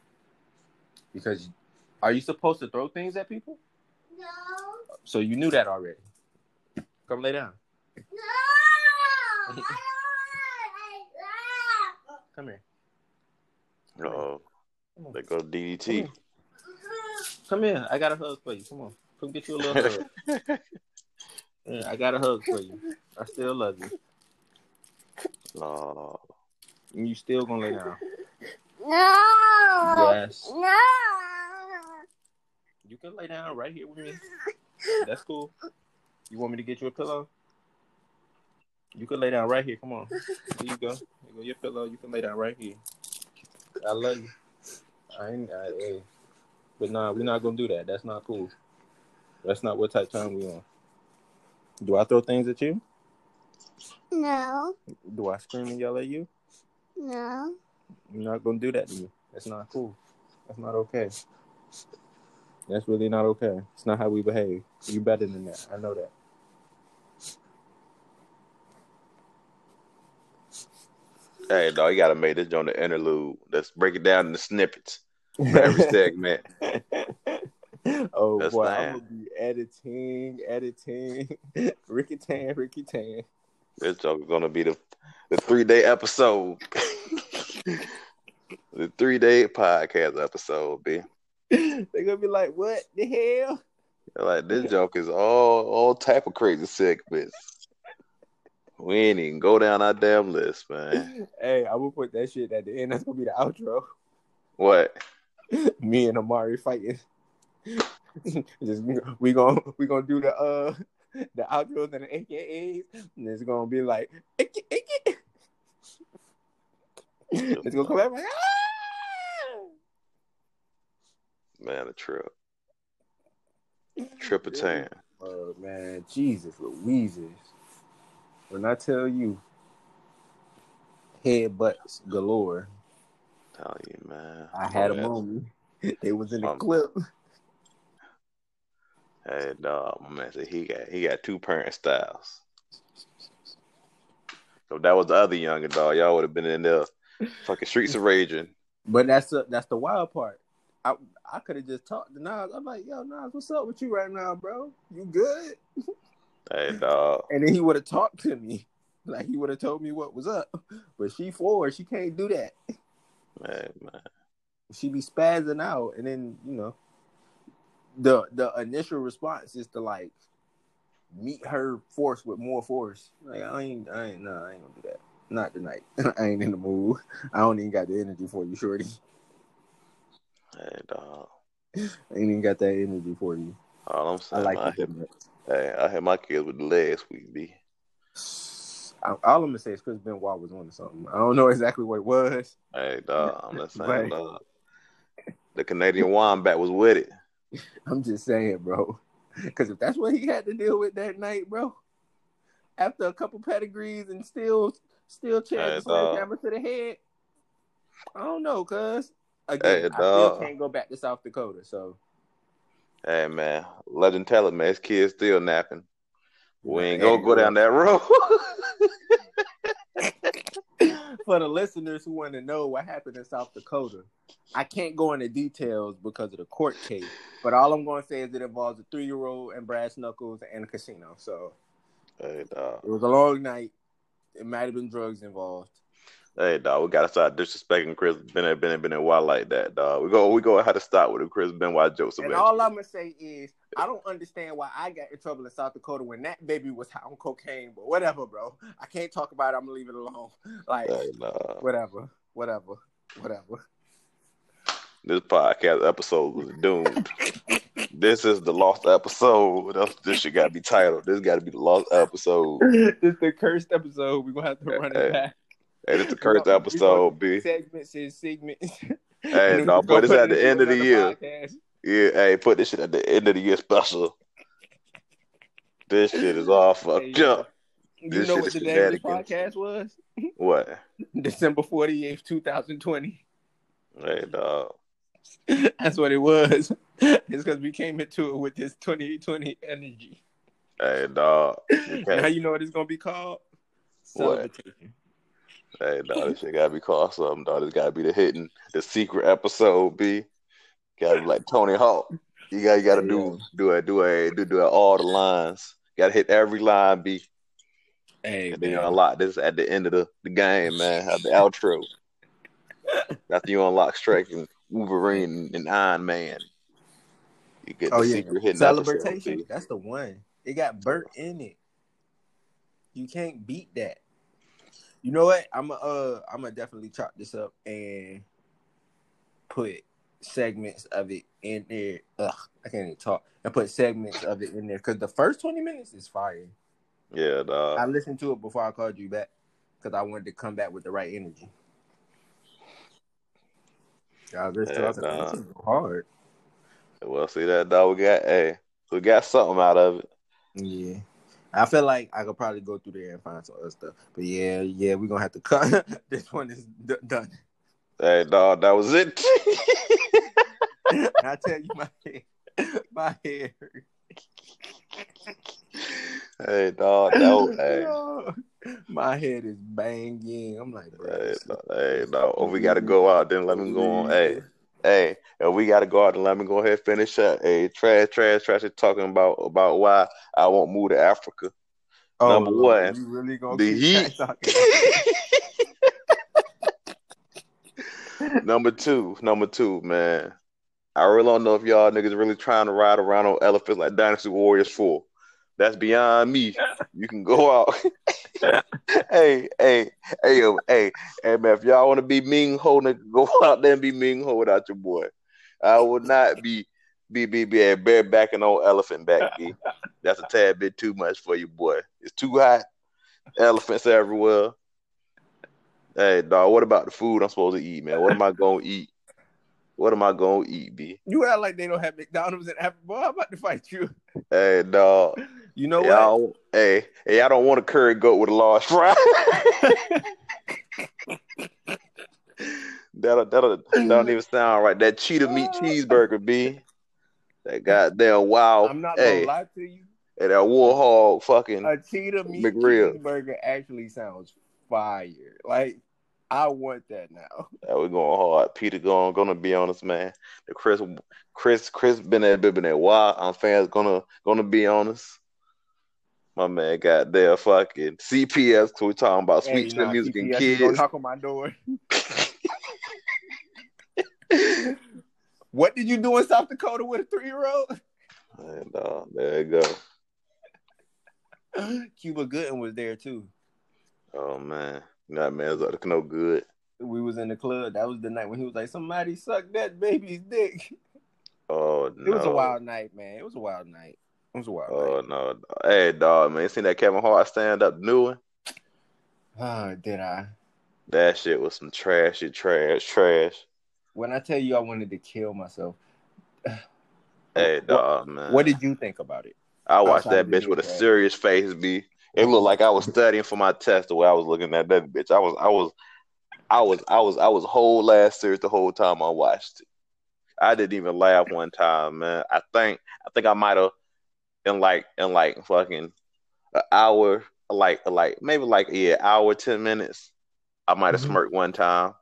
Because are you supposed to throw things at people? No. So you knew that already. Come lay down. No. I don't want to lay. Come here. Oh, Come on. there goes DDT. Come here. I got a hug for you. Come on. Come get you a little hug. Yeah, I got a hug for you. I still love you. Oh, And you still gonna lay down. No. Yes. No. You can lay down right here with me. That's cool. You want me to get you a pillow? You can lay down right here. Come on. Here you go. Here go your pillow. You can lay down right here. I love you. I ain't. I, hey. But nah, we're not gonna do that. That's not cool. That's not what type time we on. Do I throw things at you? No. Do I scream and yell at you? No. You're not gonna do that to me. That's not cool. That's not okay. That's really not okay. It's not how we behave. You better than that. I know that. hey, dog, you gotta make this joint the interlude. Let's break it down into snippets for every segment. oh That's boy. I'm gonna be editing, editing, Ricky Tan, Ricky Tan. This joke is gonna be the the three day episode. the three day podcast episode, B. They're gonna be like, "What the hell?" Like this joke is all all type of crazy segments. We ain't even go down our damn list, man. Hey, I will put that shit at the end. That's gonna be the outro. What? Me and Amari fighting. Just we gonna we gonna do the uh the outros and the AKAs, and it's gonna be like "Aka, aka." it's gonna come out like "Ah!" Man, a trip. Trip of tan. Oh man, Jesus Louises. When I tell you headbutts galore, Tell you, man. I had them Man. on me. They was in the Um, clip. Hey, dog, my man said he got he got two parent styles. So that was the other younger dog. Y'all would have been in there, fucking streets of raging. But that's the that's the wild part. I I could have just talked to Nas. I'm like, yo, Nas, what's up with you right now, bro? You good? Hey, dog. And then he would have talked to me. Like he would have told me what was up. But she four, she can't do that. Hey, man. She be spazzing out, and then you know, the the initial response is to like meet her force with more force. Like I ain't, I ain't, no, I ain't gonna do that. Not tonight. I ain't in the mood. I don't even got the energy for you, shorty. Hey, dog. I ain't even got that energy for you. All I'm I saying, like I, hit, hey, I hit my kids with the legs week, B. I- All I'm gonna say is Chris Benoit was on to something. I don't know exactly what it was. Hey, dog. I'm just saying, dog. The Canadian Wombat was with it. I'm just saying, bro. Because if that's what he had to deal with that night, bro, after a couple pedigrees and still still Hey, chance the to the head, I don't know, cuz. Hey, Again, I still can't go back to South Dakota, so Hey, man. Legend tell it, man. His kids still napping. We ain't gonna go down that road. for the listeners who want to know what happened in South Dakota, I can't go into details because of the court case. But all I'm going to say is it involves a three year old and brass knuckles and a casino. So hey, dog. it was a long night. It might have been drugs involved. Hey, dog. We gotta start disrespecting Chris Bennett, Bennett, Bennett, White like that, dog. We go, we go have to start with the Chris Benoit jokes. And all I'm gonna say is I don't understand why I got in trouble in South Dakota when that baby was high on cocaine. But whatever, bro. I can't talk about it. I'm gonna leave it alone. Like Hey, dog. whatever, whatever, whatever. This podcast episode was doomed. this is the lost episode. This shit gotta be titled. This gotta be the lost episode. this the cursed episode. We're gonna have to run it back. Hey, this the cursed episode, B. Segments and segments. Hey, no, gonna put at the end of the another year. podcast. Yeah, hey, put this shit at the end of the year special. This shit is all fucked Hey, up. You This know what the name of this podcast was? What? December 48th, 2020. Hey, dog. That's what it was. It's because we came into it with this 2020 energy. Hey, dog. Now you know what it's gonna be called? What? Hey, dog. This shit gotta be called something, dog. This gotta be the hidden, the secret episode, B. Gotta be like Tony Hawk. You got, you gotta do, do it, do it, do, do it, all the lines. Gotta hit every line, B. Hey, And then you unlock this at the end of the, the game, man. At the outro. After you unlock Shrek and Wolverine and Iron Man, you get the Oh yeah, secret hidden celebration. That's the one. It got burnt in it. You can't beat that. You know what? I'm uh I'm gonna definitely chop this up and put segments of it in there. Ugh, I can't even talk. And put segments of it in there because the first 20 minutes is fire. Yeah, I listened to it before I called you back because I wanted to come back with the right energy. I was listening to it, I Yeah, this is hard. Well, see that dog. We got, hey, we got something out of it. Yeah. I feel like I could probably go through there and find some other stuff. But yeah, yeah, we're gonna have to cut. this one is d- done. Hey, dog, that was it. I tell you, my head, my head. hey, dog, was, hey, Yo, my head is banging. I'm like, bro. hey, dog, hey, dog. Oh, we got to go out. Then let me go on. Hey, hey, and we got to go out and let me go ahead and finish up. Hey, trash, trash, trash. Is talking about about why I won't move to Africa. Oh, number Lord, one, you really gonna The Heat. number two, number two, man. I really don't know if y'all niggas really trying to ride around on elephants like Dynasty Warriors 4. That's beyond me. You can go out. hey, hey, hey, yo, hey, hey, man, if y'all want to be Meng Huo, go out there and be Meng Huo without your boy. I would not be be be be a barebacking on elephant back, B. That's a tad bit too much for you, boy. It's too hot. Elephants everywhere. Hey, dog, what about the food I'm supposed to eat, man? What am I gonna eat? What am I gonna eat, B? You act like they don't have McDonald's in Africa. Boy, I'm about to fight you. Hey, dog. You know what? Y'all, hey, hey, I don't want a curry goat with a large fry. that'll, that'll, that don't even sound right. That cheetah meat cheeseburger, B. That goddamn wow. I'm not hey, gonna lie to you. hey, that war hog fucking. A cheetah meat McRib. cheeseburger actually sounds fire. Like I want that now. Yeah, we're going hard. Peter going gonna be on us, man. The Chris Chris Chris been at been at while. I'm fans gonna gonna be on us. My man got there fucking CPS. cause we talking about Hey, sweet nah, music and CPS gonna kids. knock on my door. What did you do in South Dakota with a three year old? And uh, there you go. Cuba Gooding was there too. Oh man, that man's up to no good. We was in the club. That was the night when he was like, "Somebody suck that baby's dick." Oh no! It was a wild night, man. It was a wild night. It was a wild Oh night. no. Hey dog, man, you seen that Kevin Hart stand up new one? Ah, did I? That shit was some trashy trash, trash. When I tell you I wanted to kill myself, Hey What- dog, man. what did you think about it? I watched outside that bitch with a serious face, B. It looked like I was studying for my test the way I was looking at that bitch. I was I was I was I was I was whole last series the whole time I watched it. I didn't even laugh one time, man. I think I think I might have in like in like fucking an hour, like like maybe like yeah, hour ten minutes. I might have Mhm. smirked one time,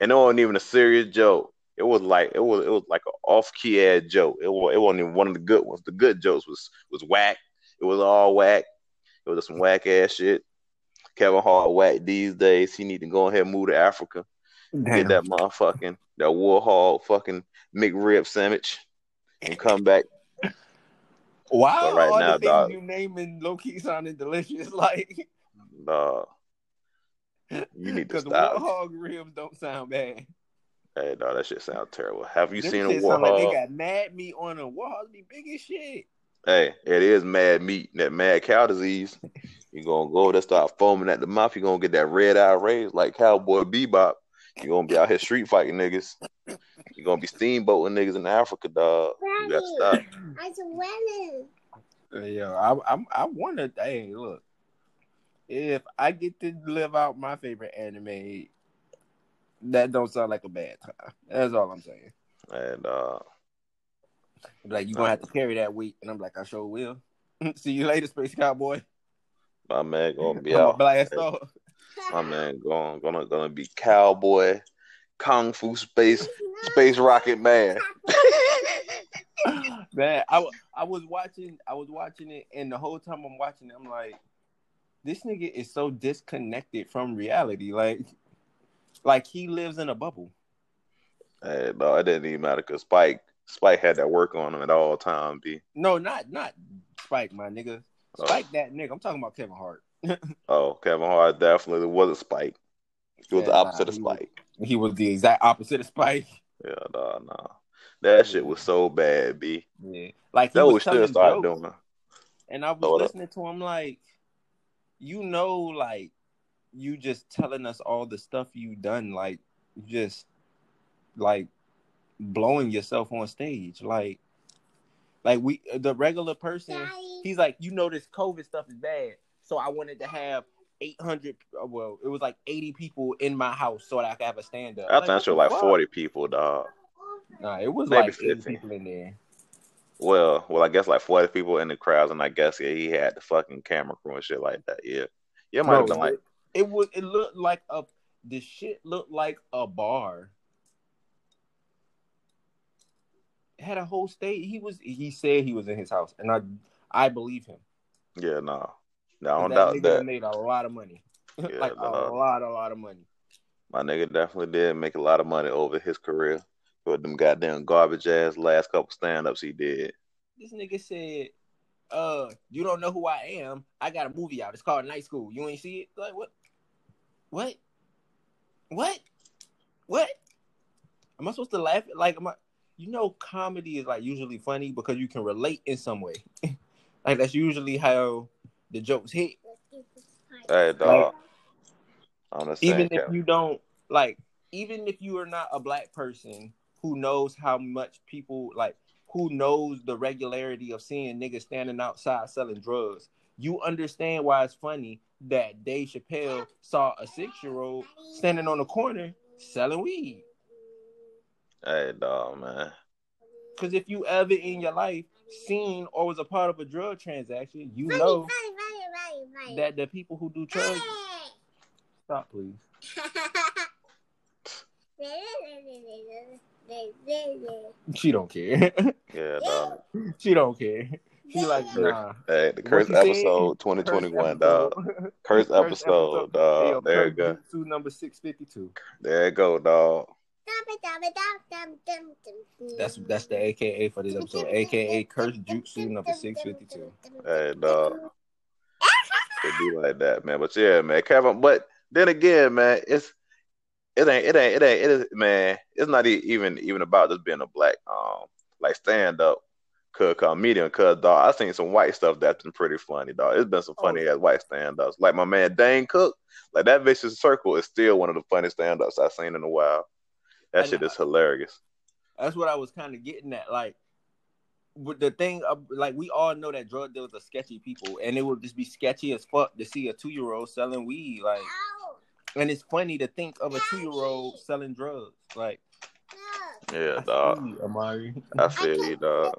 and it wasn't even a serious joke. It was like it was it was like an off key ass joke. It was it wasn't even one of the good ones. The good jokes was was whack. It was all whack. It was some whack ass shit. Kevin Hart whack these days. He need to go ahead and move to Africa. Get that motherfucking that Warhol fucking McRib sandwich and come back. Wow, But right all now, the things dog- you naming low key sounding delicious. Like, Dog, you need to because stop. warthog ribs don't sound bad. Hey, dog, that shit sounds terrible. Have you Them seen a shit sound like they got mad meat on them. Warthogs be big as shit. Hey, it is mad meat, that mad cow disease. You're gonna go there, start foaming at the mouth. You're gonna get that red eye raised like Cowboy Bebop. You're gonna be out here street fighting niggas. You're gonna be steamboating niggas in Africa, dog. You gotta stop. I swear. Yeah, I, I, I wonder. Hey, look, if I get to live out my favorite anime, that don't sound like a bad time. That's all I'm saying. And uh, Like you gonna uh, have to carry that weight, and I'm like, I sure will. See you later, Space Cowboy. my man gonna be out. blast off. My man going gonna gonna be cowboy, kung fu space space rocket man. Man, I, I was watching I was watching it and the whole time I'm watching it, I'm like, this nigga is so disconnected from reality. Like like he lives in a bubble. Hey, no, it didn't even matter because Spike Spike had that work on him at all time. B. No, not not Spike, my nigga. Oh. Spike that nigga. I'm talking about Kevin Hart. Oh, Kevin Hart definitely wasn't Spike. He was Yeah, the opposite nah, of he was- Spike. He was the exact opposite of Spike. Yeah, no, no. That shit was so bad, B. Yeah. Like he That was still should telling start jokes, doing. and I was Hold up. listening to him like, you know, like you just telling us all the stuff you done, like just like blowing yourself on stage, like, like we the regular person. He's like, you know, this COVID stuff is bad, so I wanted to have. 800 uh, well it was like 80 people in my house so that i could have a stand-up I think it was like what the fuck? 40 people, dog. nah it was Maybe like 80 50. people in there Well, well, I guess like 40 people in the crowds, and I guess yeah, he had the fucking camera crew and shit like that. Yeah, yeah, it might have Bro, been like it, it was it looked like a the shit looked like a bar. It had a whole state. He was he said he was in his house, and I I believe him. yeah, no, no, I don't that doubt that. made a lot of money, Yeah, like a lot, a lot of money. My nigga definitely did make a lot of money over his career with them goddamn garbage ass last couple stand ups he did. This nigga said, "Uh, you don't know who I am. I got a movie out. It's called Night School. You ain't see it? Like what? What? What? What? Am I supposed to laugh? Like, am I? You know, comedy is like usually funny because you can relate in some way. like that's usually how the jokes hit. Hey, dog. I'm just saying, even if you don't like even if you are not a black person who knows how much people like who knows the regularity of seeing niggas standing outside selling drugs you understand why it's funny that Dave Chappelle saw a six year old standing on the corner selling weed. Hey, dog, man. Because if you ever in your life seen or was a part of a drug transaction, you know that the people who do drugs. Stop, please. She don't care. Yeah, dog. she don't care. She like nah. Hey, the curse you said? episode 2021, Curse dog. episode. Curse Curse episode, dog. There you go. Jutsu number six fifty two. There you go, dog. That's that's the AKA for this episode. AKA Curse Jutsu number six fifty two. Hey, dog. It be like that, man. But yeah, man, Kevin. But then again, man, it's it ain't it ain't it ain't it is man. It's not even even about just being a black um like stand up cause comedian. Cause dog, I seen some white stuff that's been pretty funny, dog. It's been some funny ass white stand ups. Like my man Dane Cook, like that vicious circle is still one of the funniest stand ups I've seen in a while. That I shit know. is hilarious. That's what I was kind of getting at. Like, with the thing, like we all know that drug dealers are sketchy people, and it would just be sketchy as fuck to see a two year old selling weed. Like, and it's funny to think of a two year old selling drugs. Like, Yeah, I dog. feel you, Amari. I feel you, dog.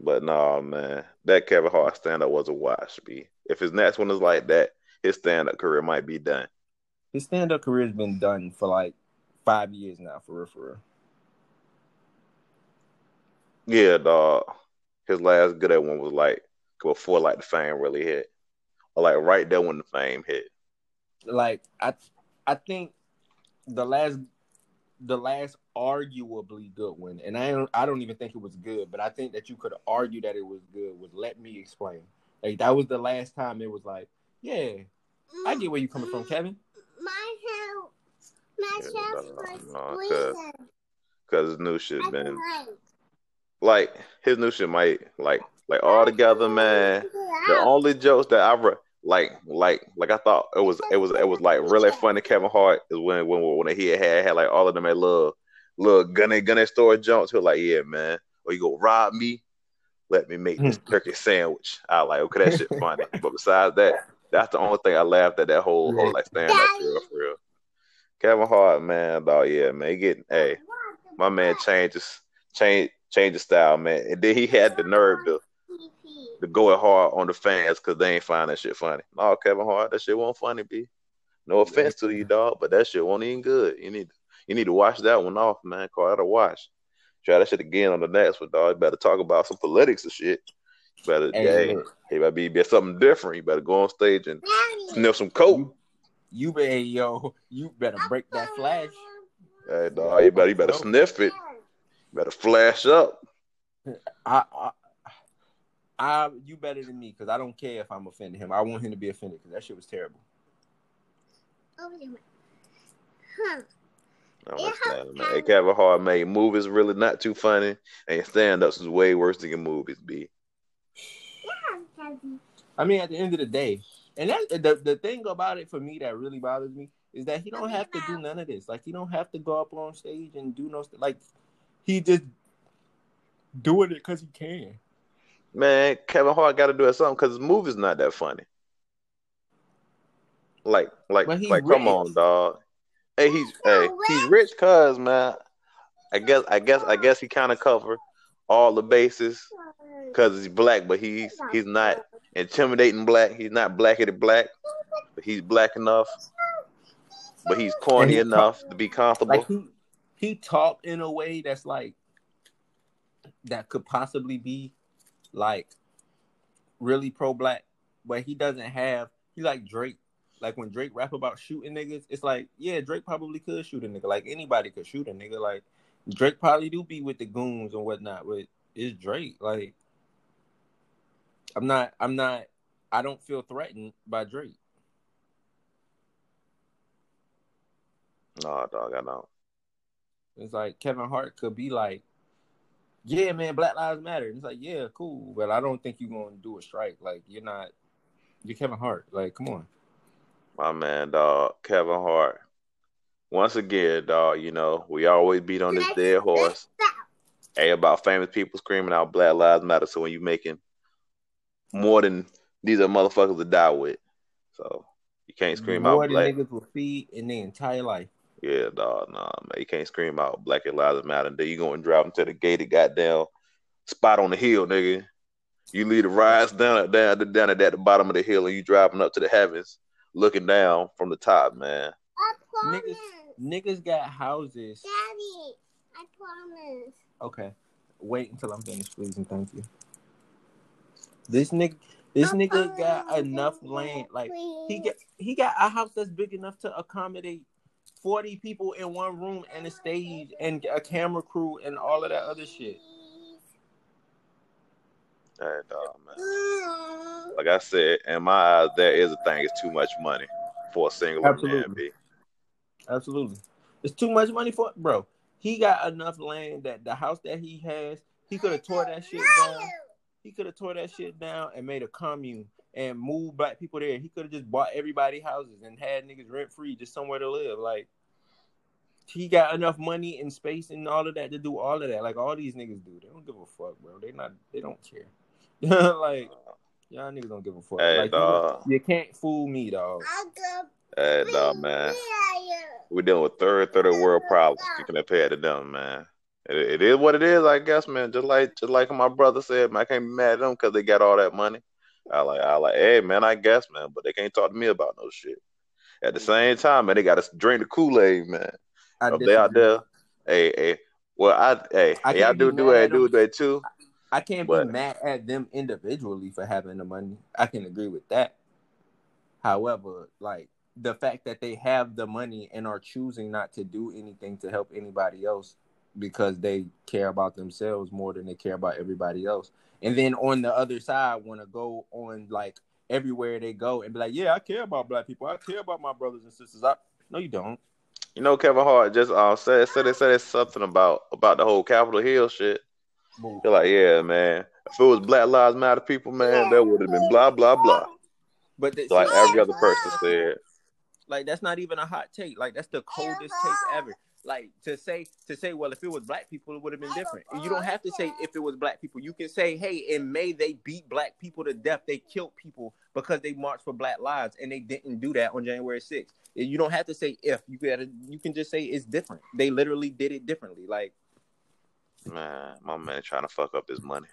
But nah, man, that Kevin Hart stand up was a watch. B. If his next one is like that, his stand up career might be done. His stand up career has been done for like five years now, for real, for real. Yeah, dog. His last good at one was like before like the fame really hit, or like right there when the fame hit. Like, I, I think the last, the last arguably good one, and I don't, I don't even think it was good, but I think that you could argue that it was good. Was let me explain. Like that was the last time it was like, yeah, I get where you're coming from, mm-hmm. Kevin. My house. My Yeah, house no, was no, freezing. Cause his new shit I been like- like his new shit might like like all together, man. The only jokes that I re- like, like, like I thought it was, it was, it was like really funny. Kevin Hart is when, when, when he had had like all of them at little, little gunny gunny store jumps. He was like, yeah, man, or you go rob me, let me make this hmm. turkey sandwich. I like, okay, that shit funny. But besides that, that's the only thing I laughed at that whole, whole like stand up for real, for real. Kevin Hart, man, dog, yeah, man, he getting, hey, my man changes, change, change the style, man, and then he had the nerve to to go it hard on the fans because they ain't find that shit funny. No, Kevin Hart, that shit won't funny, B. No offense to you, dog, but that shit won't even good. You need you need to wash that one off, man. Call that a wash. Try that shit again on the next one, dog. You better talk about some politics and shit. You better, Hey, hey, look, hey, better be, be something different. You better go on stage and sniff some coke. You better, yo, you better break that flash. Hey, dog, you better, you better sniff it. You better flash up. I, I, I, you better than me because I don't care if I'm offending him. I want him to be offended because that shit was terrible. Oh, Huh. I understand, man. Hey, Kevin Hart made movies really not too funny, and stand ups is way worse than your movies, i mean, at the end of the day, and that the the thing about it for me that really bothers me is that he don't have to do none of this. Like he don't have to go up on stage and do no st- like he just doing it because he can. Man, Kevin Hart got to do it something because his movie's not that funny. Like, like, But he's like, come on, dog. Hey, he's hey, he's rich, cuz man. I guess, I guess, I guess he kind of covered all the bases because he's black, but he's he's not intimidating black. He's not blackety black, but he's black enough. But he's corny he enough to be comfortable. Like he he talked in a way that's like that could possibly be like really pro black, but he doesn't have he like Drake. Like when Drake rap about shooting niggas, it's like, yeah, Drake probably could shoot a nigga. Like anybody could shoot a nigga. Like Drake probably do be with the goons and whatnot, but it's Drake. Like I'm not I'm not I don't feel threatened by Drake. no, dog, I don't. It's like Kevin Hart could be like, yeah, man, Black Lives Matter. And it's like, yeah, cool, but I don't think you're gonna do a strike. Like, you're not, you're Kevin Hart. Like, come on. My man, dog, Kevin Hart. Once again, dog, you know, we always beat on this dead horse. Hey, about famous people screaming out Black Lives Matter. So when you making more than these are motherfuckers to die with. So you can't scream More out than black. niggas will feed in their entire life. Yeah, dog, nah, man. You can't scream out Black Lives Matter. Then you go and drive them to the gated goddamn spot on the hill, nigga. You leave the rides down down down at the bottom of the hill and you driving up to the heavens, looking down from the top, man. promise. Niggas got houses. Daddy, I promise. Okay. Wait until I'm finished, please, and thank you. This nigga, this I nigga got enough Daddy, land. Like he got, he got a house that's big enough to accommodate forty people in one room and a stage and a camera crew and all of that other shit. Hey, dog, man. Like I said, in my eyes, there is a thing. It's too much money for a single Absolutely. man. B. Absolutely, it's too much money for bro. He got enough land that the house that he has, he could have tore that shit down. He could have tore that shit down and made a commune and moved black people there. He could have just bought everybody houses and had niggas rent free, just somewhere to live. Like he got enough money and space and all of that to do all of that. Like all these niggas do. They don't give a fuck, bro. They not. They don't care. like y'all niggas don't give a fuck. Hey, like you- dog. you, can't fool me, dog. Hey, dog, man. We're dealing with third, third world problems compared to them, man. It, is what it is, I guess, man. Just like, just like my brother said, man, I can't be mad at them because they got all that money. I like, I like, hey, man, I guess, man, but they can't talk to me about no shit. At the same time, man, they got to drink the Kool Aid, man. I If they out there, hey, hey, well, I, hey, I hey, I do do it, at do that too. I can't But- be mad at them individually for having the money. I can agree with that. However, like the fact that they have the money and are choosing not to do anything to help anybody else because they care about themselves more than they care about everybody else. And then on the other side want to go on like everywhere they go and be like, "Yeah, I care about black people. I care about my brothers and sisters." I, no, you don't. You know, Kevin Hart just uh, said said said something about about the whole Capitol Hill shit. Boo. They're like, yeah, man. If it was Black Lives Matter people, man, that would have been blah blah blah. But they, Like every other person said. Like that's not even a hot take. Like that's the coldest take ever. Like to say to say, well, if it was black people, it would have been different. You don't have to say if it was black people. You can say, hey, in May they beat black people to death. They killed people because they marched for black lives, and they didn't do that on January 6th. You don't have to say if. You gotta. You can just say it's different. They literally did it differently. Like Man, my man trying to fuck up his money.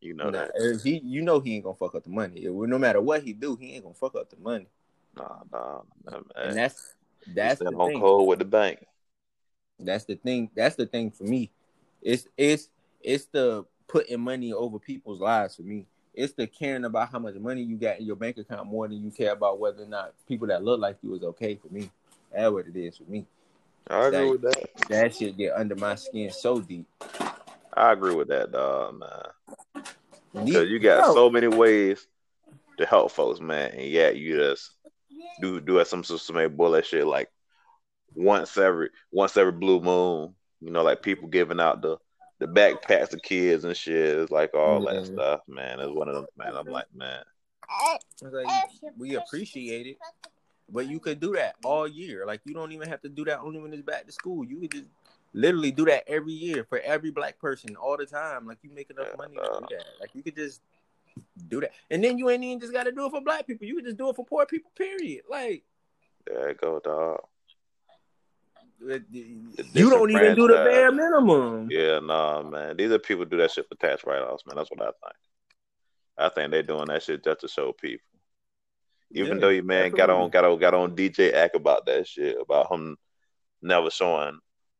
You know nah, that. if he, you know, he ain't gonna fuck up the money. No matter what he do, he ain't gonna fuck up the money. Nah, nah, man. And that's that's the Stand on thing. cold with the bank. That's the thing. That's the thing for me. It's it's it's the putting money over people's lives for me. It's the caring about how much money you got in your bank account more than you care about whether or not people that look like you is okay for me. That's what it is for me. I agree Dang. with that. That shit get under my skin so deep. I agree with that, dog, man. Because you got so many ways to help folks, man, and yeah, you just do do some some bullet shit like once every once every blue moon. You know, like people giving out the the backpacks to kids and shit. It's like all that stuff, man. It's one of them, man. I'm like, man, like, we appreciate it, but you could do that all year. Like you don't even have to do that only when it's back to school. You could just literally do that every year for every black person all the time. Like you make enough Yeah, money to do that. Like you could just do that, and then you ain't even just got to do it for black people. You could just do it for poor people. Period. Like there you go, dog. You don't even do the bare minimum. Yeah, nah, man. These are people do that shit for tax write offs, man. That's what I think. I think they're doing that shit just to show people. Even Yeah, though you man got on got on got on DJ act about that shit, about him never showing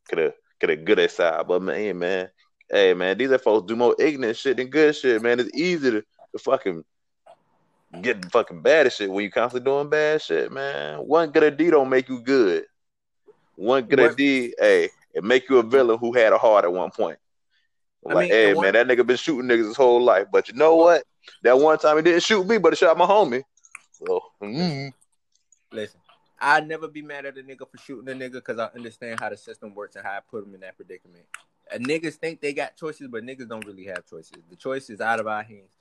could have could have good side. But man, hey, man, hey man, these are folks do more ignorant shit than good shit, man. It's easy to, to fucking get fucking bad shit when you constantly doing bad shit, man. One good deed don't make you good. One good What- deed, hey, it make you a villain who had a heart at one point. I Like, mean, hey and man, that nigga been shooting niggas his whole life. But you know what? That one time he didn't shoot me, but he shot my homie. So mm, Listen, I'd never be mad at a nigga for shooting a nigga because I understand how the system works and how I put them in that predicament. And niggas think they got choices, but niggas don't really have choices. The choice is out of our hands.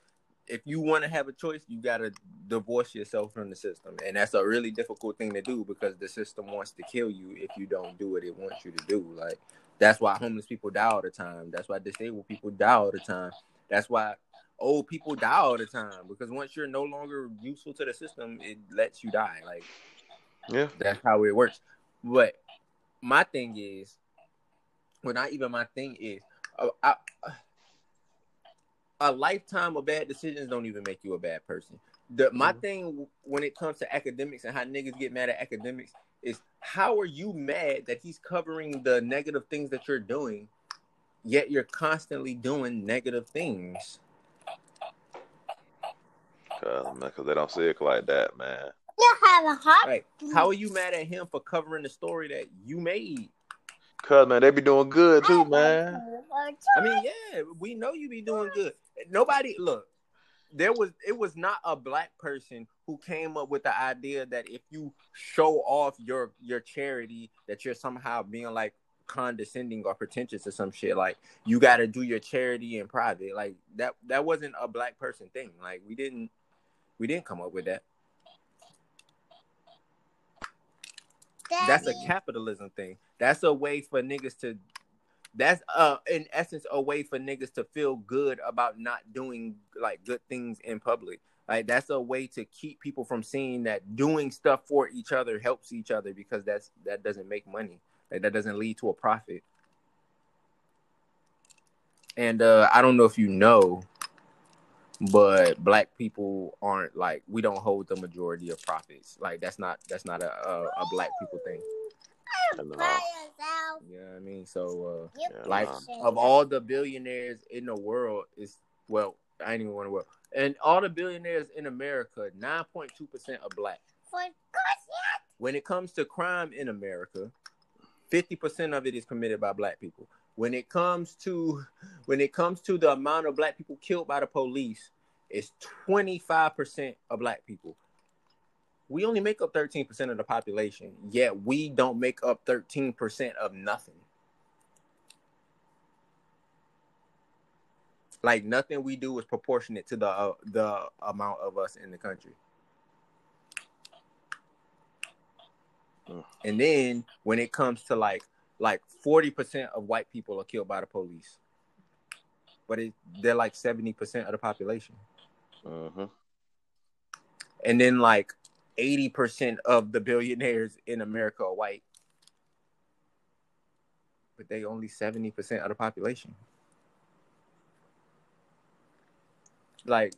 If you want to have a choice, you gotta divorce yourself from the system, and that's a really difficult thing to do because the system wants to kill you if you don't do what it wants you to do. Like that's why homeless people die all the time. That's why disabled people die all the time. That's why old people die all the time because once you're no longer useful to the system, it lets you die. Like yeah. that's how it works. But my thing is, well, not even my thing is, uh, I, a lifetime of bad decisions don't even make you a bad person. The my Mhm. thing when it comes to Akademiks and how niggas get mad at Akademiks is how are you mad that he's covering the negative things that you're doing, yet you're constantly doing negative things. Cause, man, 'cause they don't see it like that, man. You have a heart. Like, how are you mad at him for covering the story that you made? Cause man, they be doing good too, man. I mean, yeah, we know you be doing good. Nobody look. There was it was not a black person who came up with the idea that if you show off your your charity that you're somehow being like condescending or pretentious or some shit like you got to do your charity in private like that that wasn't a black person thing like we didn't we didn't come up with that that's a capitalism thing. That's a way for niggas to. That's uh in essence a way for niggas to feel good about not doing like good things in public. Like that's a way to keep people from seeing that doing stuff for each other helps each other because that's that doesn't make money. Like that doesn't lead to a profit. And uh I don't know if you know, but black people aren't like we don't hold the majority of profits. Like that's not that's not a a, a black people thing. And, uh, yourself. You I mean? So You Yeah, uh like nah. of all the billionaires in the world is well, I ain't even want to world. And all the billionaires in America, nine point two percent are black. When it comes to crime in America, fifty percent of it is committed by black people. When it comes to when it comes to the amount of black people killed by the police, it's twenty five percent of black people. We only make up thirteen percent of the population, yet we don't make up thirteen percent of nothing. Like nothing we do is proportionate to the uh, the amount of us in the country. And then when it comes to like like forty percent of white people are killed by the police, but it, they're like seventy percent of the population. mhm. And then like eighty percent of the billionaires in America are white, but they only seventy percent of the population. Like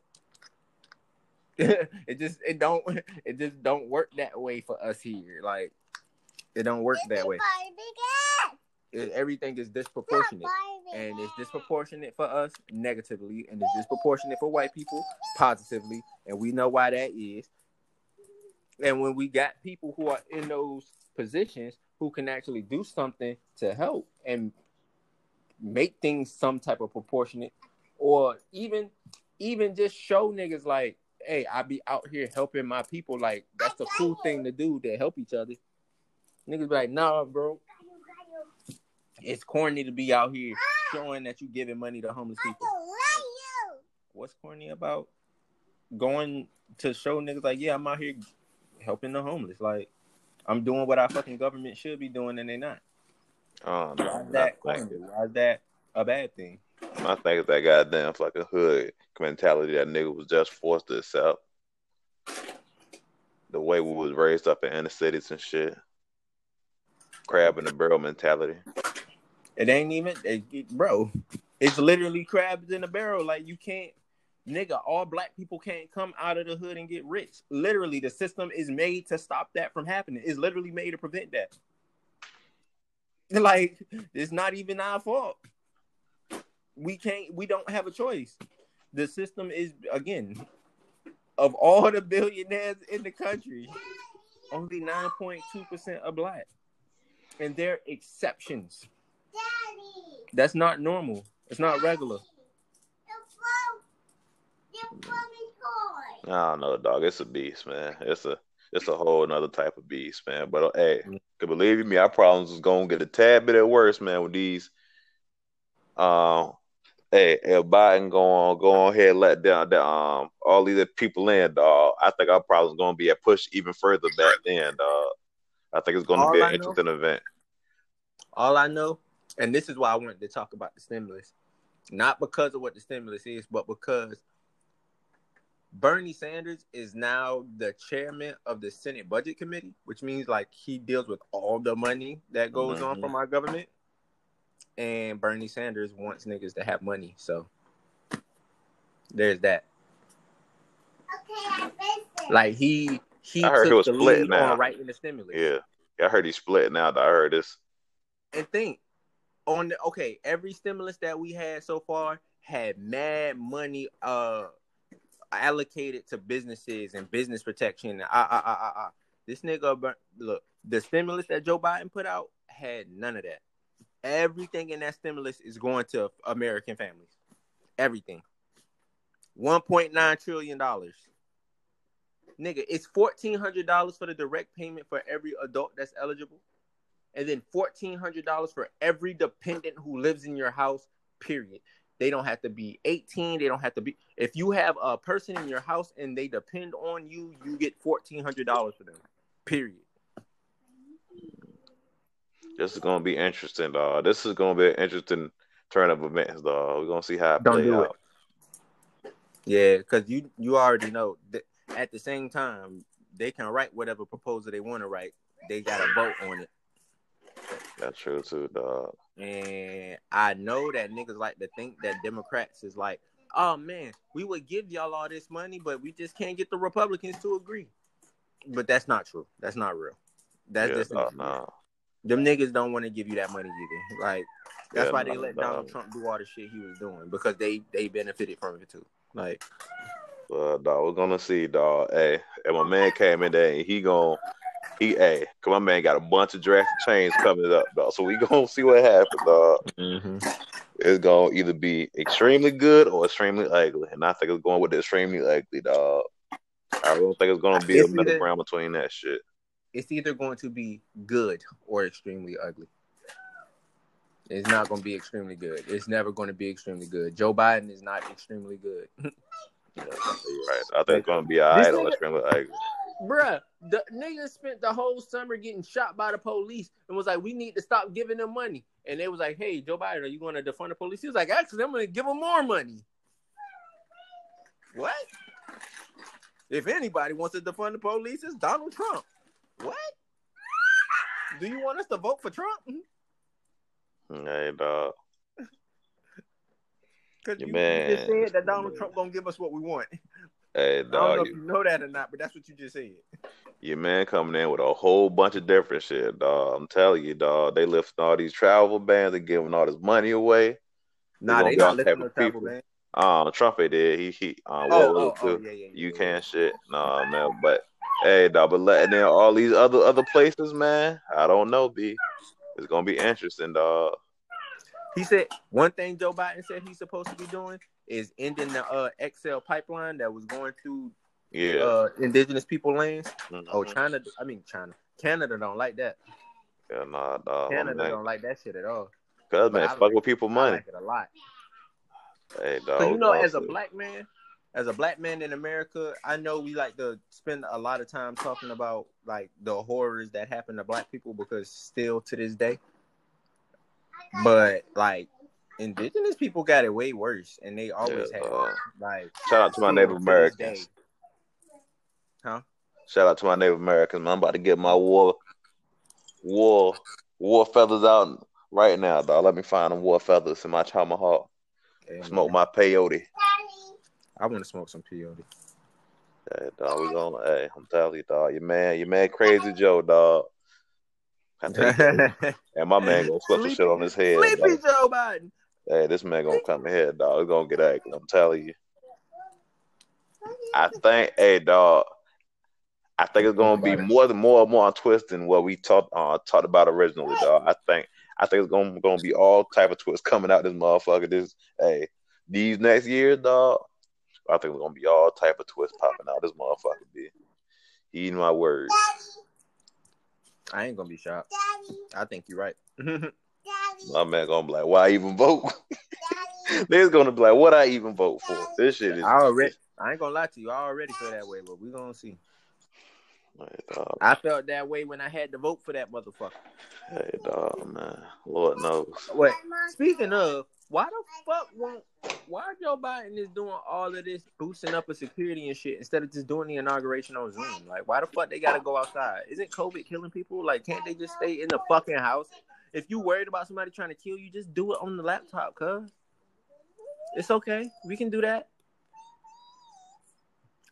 it just it don't it just don't work that way for us here. Like it don't work that way. It, everything is disproportionate. and it's disproportionate for us negatively, and it's disproportionate for white people positively, and we know why that is. And when we got people who are in those positions who can actually do something to help and make things some type of proportionate, or even even just show niggas like, hey, I be out here helping my people, like that's the cool thing to do to help each other. Niggas be like, nah, bro, it's corny to be out here showing that you giving money to homeless people. What's corny about going to show niggas like, yeah, I'm out here helping the homeless. Like, I'm doing what our fucking government should be doing, and they're not. Oh, no, Why is that. Why is that a bad thing? my thing is that goddamn fucking hood mentality that nigga was just forced to accept. The way we was raised up in inner cities and shit. Crab in the barrel mentality. It ain't even, it, it- bro. It's literally crabs in a barrel. Like you can't, nigga. All black people can't come out of the hood and get rich. Literally, the system is made to stop that from happening. It's literally made to prevent that. Like it's not even our fault. We can't. We don't have a choice. The system is again of all the billionaires in the country, only nine point two percent are black, and they're exceptions. Daddy. That's not normal. It's not regular. I don't know, dog. It's a beast, man. It's a it's a whole another type of beast, man. But uh, hey, can believe me, our problems is gonna get a tad bit worse, man, with these. Um, hey, if Biden go on, go on ahead, let down the, um all these people in, dog. I think our problems gonna be a push even further back then, dog. I think it's gonna All be I an know- interesting event. All I know, and this is why I wanted to talk about the stimulus, not because of what the stimulus is, but because Bernie Sanders is now the chairman of the Senate Budget Committee, which means like he deals with all the money that goes on Mhm. from our government. And Bernie Sanders wants niggas to have money, so There's that. Okay, I fixed. Like he he I heard he took was the split lead now. on writing the stimulus. Yeah. I heard he's split now. I heard this. and think on the okay, every stimulus that we had so far had mad money uh allocated to businesses and business protection. Ah, ah, ah, ah, ah. This nigga, look, the stimulus that Joe Biden put out had none of that. Everything in that stimulus is going to American families. Everything. One point nine trillion dollars. Nigga, it's fourteen hundred dollars for the direct payment for every adult that's eligible and then fourteen hundred dollars for every dependent who lives in your house. Period. They don't have to be eighteen. They don't have to be. If you have a person in your house and they depend on you, you get fourteen hundred dollars for them. Period. This is gonna be interesting, dog. This is gonna be an interesting turn of events, dog. We're gonna see how it Don't do it. out. Yeah, because you you already know that at the same time they can write whatever proposal they want to write. They got a vote on it. That's true too, dog. And I know that niggas like to think that Democrats is like, oh man, we would give y'all all this money, but we just can't get the Republicans to agree. But that's not true. That's not real. That's yeah, just dog, nah. them niggas don't want to give you that money either. Like that's Yeah, why they nah, let nah. Donald Trump do all the shit he was doing because they they benefited from it too. Like Uh, dog, we're gonna see, dog. Hey, and my man came in there, and he gon' he, hey, cause my man got a bunch of drastic change coming up, dog. So we gonna see what happens, dog. Mm-hmm. It's gonna either be extremely good or extremely ugly, and I think it's going with the extremely ugly, dog. I don't think it's gonna be It's a middle either- ground between that shit. it's either going to be good or extremely ugly. It's not going to be extremely good. It's never going to be extremely good. Joe Biden is not extremely good. Yeah, right. I think it's gonna be alright or extremely ugly. Bruh, the nigga spent the whole summer getting shot by the police and was like, we need to stop giving them money. And they was like, hey, Joe Biden, are you going to defund the police? He was like, actually, I'm going to give them more money. What? If anybody wants to defund the police, it's Donald Trump. What? Do you want us to vote for Trump? Mm-hmm. Hey, dog. Because you, man. you just said that Donald Trump gonna give us what we want. Hey, I don't know dog. if you know that or not, but that's what you just said. Your man coming in with a whole bunch of different shit, dog. I'm telling you, dog. They lifting all these travel bans and giving all this money away. Nah, they not to of travel, people. man. Um, Trump did. He he. Um, Oh, what oh, oh, yeah, yeah. You yeah. can't shit. Nah, man. But hey, dog. But letting in all these other other places, man. I don't know, b. It's gonna be interesting, dog. He said one thing Joe Biden said he's supposed to be doing is ending the uh, XL pipeline that was going through Yeah. uh, indigenous people lands. Mhm. Oh, China. I mean China. Canada don't like that. yeah, nah, dog. Canada man. don't like that shit at all. Cause but man, I fuck like- with people I money. like it a lot. Hey, dog. So you know, as a black man, as a black man in America, I know we like to spend a lot of time talking about like the horrors that happen to black people because still to this day. But like indigenous people got it way worse and they always Yeah, have dog. Uh, like Shout out to my Native Americans. Huh? Shout out to my Native Americans. Man. I'm about to get my war, war, war feathers out right now, dog. Let me find them war feathers in my tomahawk. Yeah, Smoke man. my peyote. I want to smoke some peyote. Hey, dog, we gonna. Hey, I'm telling you, dog. Your man, your man, Crazy Joe, dog. And my man gonna put some shit on his head. Sleepy dog. Joe Biden. Hey, this man gonna come ahead, dog. It's gonna get ugly. I'm telling you. I think, hey, dog. I think it's gonna be more than more and more on twist than what we talked uh, talked about originally, dog. I think I think it's gonna gonna be all type of twists coming out this motherfucker. This hey, these next years, dog. I think it's gonna be all type of twists popping out this motherfucker. Be eating my words. I ain't gonna be shocked. Daddy. I think you're right. My man gonna be like, why I even vote? They's gonna be like, what I even vote for? This shit is. I already, I ain't gonna lie to you. I already feel that way, but we gonna see. Hey. I felt that way when I had to vote for that motherfucker. Hey, dog, man. Lord knows. Wait, speaking of, why the fuck won't why Joe Biden is doing all of this boosting up of security and shit instead of just doing the inauguration on Zoom? Like, why the fuck they gotta go outside? Isn't COVID killing people? Like, can't they just stay in the fucking house? If you worried about somebody trying to kill you, just do it on the laptop, cuz. It's okay. We can do that.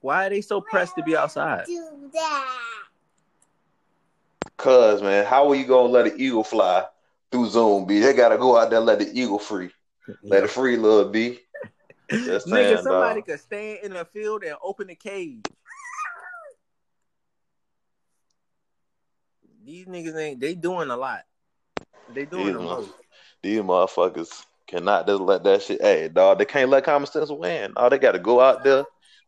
Why are they so pressed to be outside? Do that. Cause man, how are you gonna let an eagle fly through Zoom? B? They gotta go out there and let the eagle free. Let it free, little B. Just Nigga, saying, somebody dog. could stand in a field and open the cage. These niggas ain't they doing a lot. They doing These the most. These motherfuckers cannot just let that shit. Hey, dog, they can't let common sense win. Oh, they got to go out there.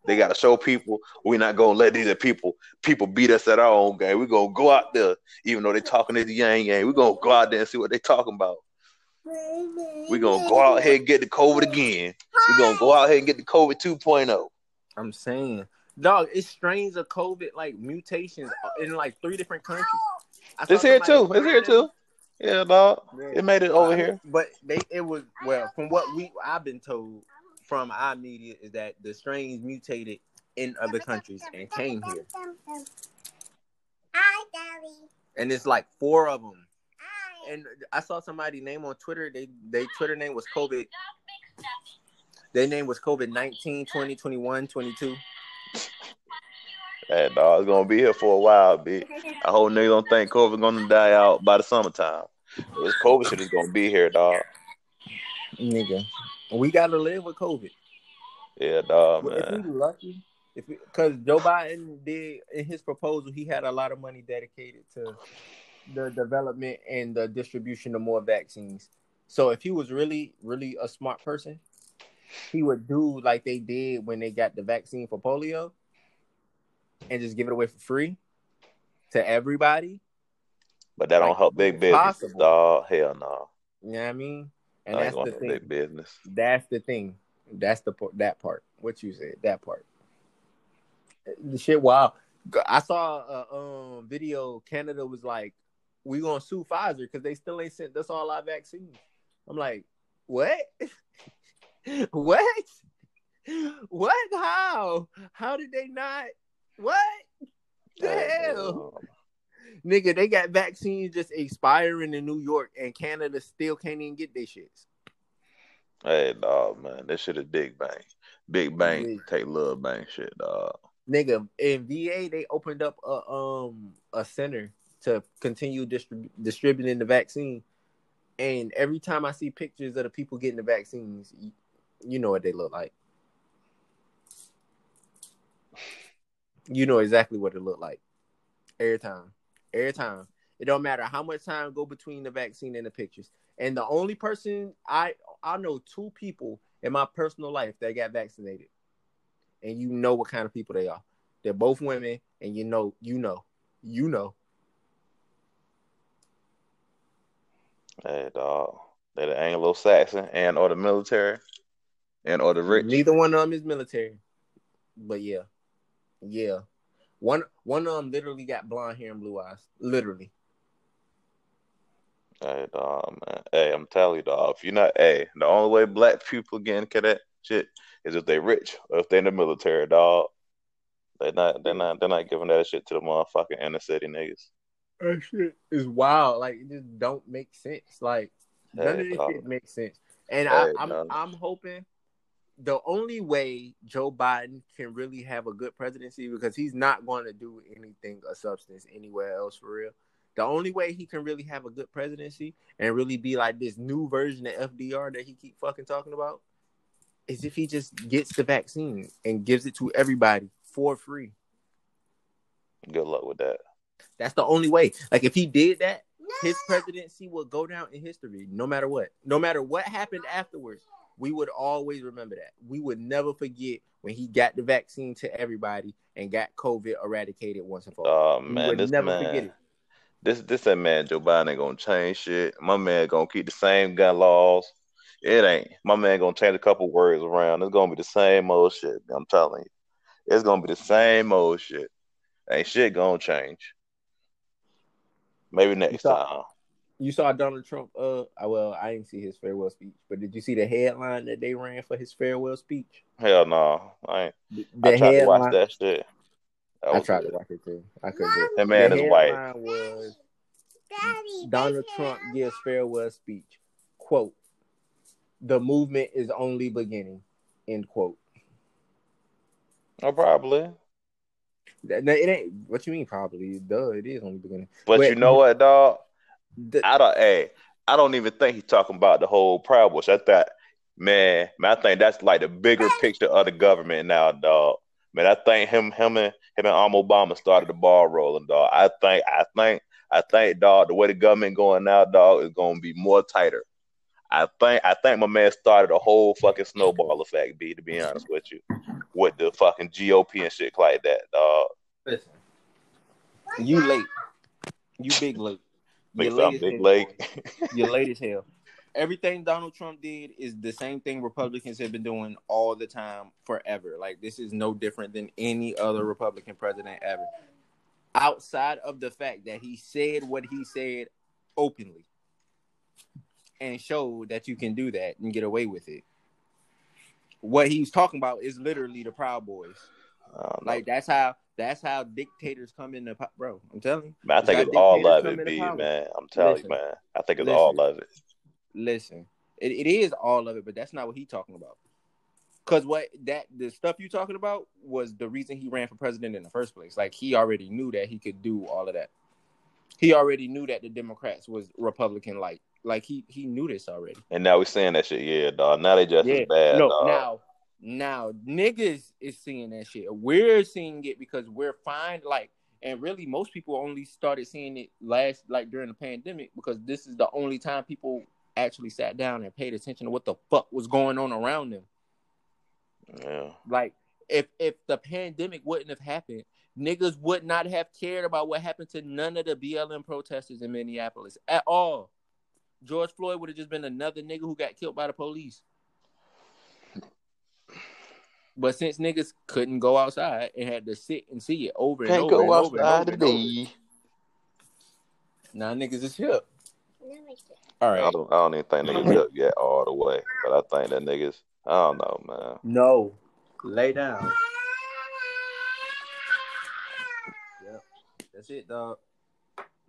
They got to show people we're not gonna let these people people beat us at our own game. We're gonna go out there, even though they talking this yang yang. We're gonna go out there and see what they talking about. We're gonna go out here and get the COVID again. We're gonna go out here and get the COVID oh. 2.0. I'm saying, dog, it's strains of COVID like mutations in like three different countries. It's here too. It's here too. Yeah, dog. It made it over here. But they it was well from what we I've been told from our media is that the strains mutated in other countries and came here, Hi, Daddy. and it's like four of them. Hi. And I saw somebody name on Twitter. They they Twitter name was COVID. Their name was COVID 19, 20, 21, 22. Hey, dog, it's gonna be here for a while, bitch. I hope niggas don't think COVID gonna die out by the summertime. This COVID shit is gonna be here, dog. Nigga, we gotta live with COVID. Yeah, dog, Well, if we man. lucky, if because Joe Biden did in his proposal, he had a lot of money dedicated to the development and the distribution of more vaccines. So if he was really, really a smart person, he would do like they did when they got the vaccine for polio, and just give it away for free to everybody. But that don't help big business, possible. dog. Hell no. You know what I mean? And I that's the to big thing. business. That's the thing. That's the part. That part. What you said. That part. The shit. Wow. I saw a um, video. Canada was like, "We gonna sue Pfizer because they still ain't sent us all our vaccines." I'm like, "What? what? What? How? How did they not? What? The hell, nigga? They got vaccines just expiring in New York, and Canada still can't even get their shits." Hey, dog, man. This shit is big bang. Big bang Yeah. take little bang shit, dog. nigga in VA they opened up a um a center to continue distrib- distributing the vaccine, and every time I see pictures of the people getting the vaccines, you, you know what they look like. You know exactly what it looked like. Every time, every time. It don't matter how much time go between the vaccine and the pictures. And the only person I I know two people in my personal life that got vaccinated and you know what kind of people they are. They're both women, and you know, you know, you know. Hey, dog. They the Anglo-Saxon and or the military and or the rich. Neither one of them is military, but yeah, yeah. One one of them literally got blonde hair and blue eyes, literally. Hey, dog, man. Hey, I'm telling you, dog. If you're not, hey, the only way black people getting to that shit is if they rich or if they in the military, dog. They're not, they're not, they're not giving that shit to the motherfucking inner city niggas. That shit is wild. Like it just don't make sense. Like none Hey, of this dog. shit makes sense. And Hey, I, I'm dog. I'm hoping the only way Joe Biden can really have a good presidency because he's not going to do anything of substance anywhere else for real. The only way he can really have a good presidency and really be like this new version of FDR that he keep fucking talking about is if he just gets the vaccine and gives it to everybody for free. Good luck with that. That's the only way. Like if he did that, his presidency would go down in history no matter what. No matter what happened afterwards, we would always remember that. We would never forget when he got the vaccine to everybody and got COVID eradicated once and for all. Oh man, this man, this this that man Joe Biden ain't gonna change shit. My man gonna keep the same gun laws. It ain't. My man gonna change a couple words around. It's gonna be the same old shit. I'm telling you, it's gonna be the same old shit. Ain't shit gonna change. Maybe next time. You saw Donald Trump. Uh, well, I didn't see his farewell speech, but did you see the headline that they ran for his farewell speech? Hell no. I ain't. The, I tried to watch that shit. That I tried good. to watch it too. I couldn't it. That man is white. was Daddy, Donald Trump gives farewell speech. Quote, the movement is only beginning. End quote. Oh, probably. That, it ain't. What you mean? Probably. Duh. It is only beginning. But Wait, you know what, dog? The- I don't. Hey, I don't even think he's talking about the whole Proud Boys. I thought, man, man, I think that's like the bigger picture of the government now, dog. Man, I think him, him, and him and Obama started the ball rolling, dog. I think, I think, I think, dog. The way the government going now, dog, is going to be more tighter. I think, I think my man started a whole fucking snowball effect. B, to be honest with you, with the fucking GOP and shit like that, dog. Listen, you late. You big late. Makes You're I'm big lake. You're late as hell. Everything Donald Trump did is the same thing Republicans have been doing all the time forever. Like this is no different than any other Republican president ever. Outside of the fact that he said what he said openly and showed that you can do that and get away with it. What he's talking about is literally the Proud Boys. Don't know. Like that's how that's how dictators come into power, bro. I'm telling you. Man, I think it's all of it, B, man. I'm telling Listen. you, man. I think it's Listen. all of it. Listen, it, it is all of it, but that's not what he's talking about. Cause what that the stuff you talking about was the reason he ran for president in the first place. Like he already knew that he could do all of that. He already knew that the Democrats was Republican like. Like he he knew this already. And now we're saying that shit, yeah, dog. Now they just yeah. as bad, no, dog. now now niggas is seeing that shit. We're seeing it because we're fine. Like, and really, most people only started seeing it last like during the pandemic because this is the only time people actually sat down and paid attention to what the fuck was going on around them. Yeah. Like, if if the pandemic wouldn't have happened, niggas would not have cared about what happened to none of the BLM protesters in Minneapolis at all. George Floyd would have just been another nigga who got killed by the police. But since niggas couldn't go outside and had to sit and see it over and Can't over go and over and outside over and over, today. now niggas is hip. All right. I don't, I don't even think niggas up yet all the way, but I think that niggas. I don't know, man. No. Lay down. Yep. That's it, dog.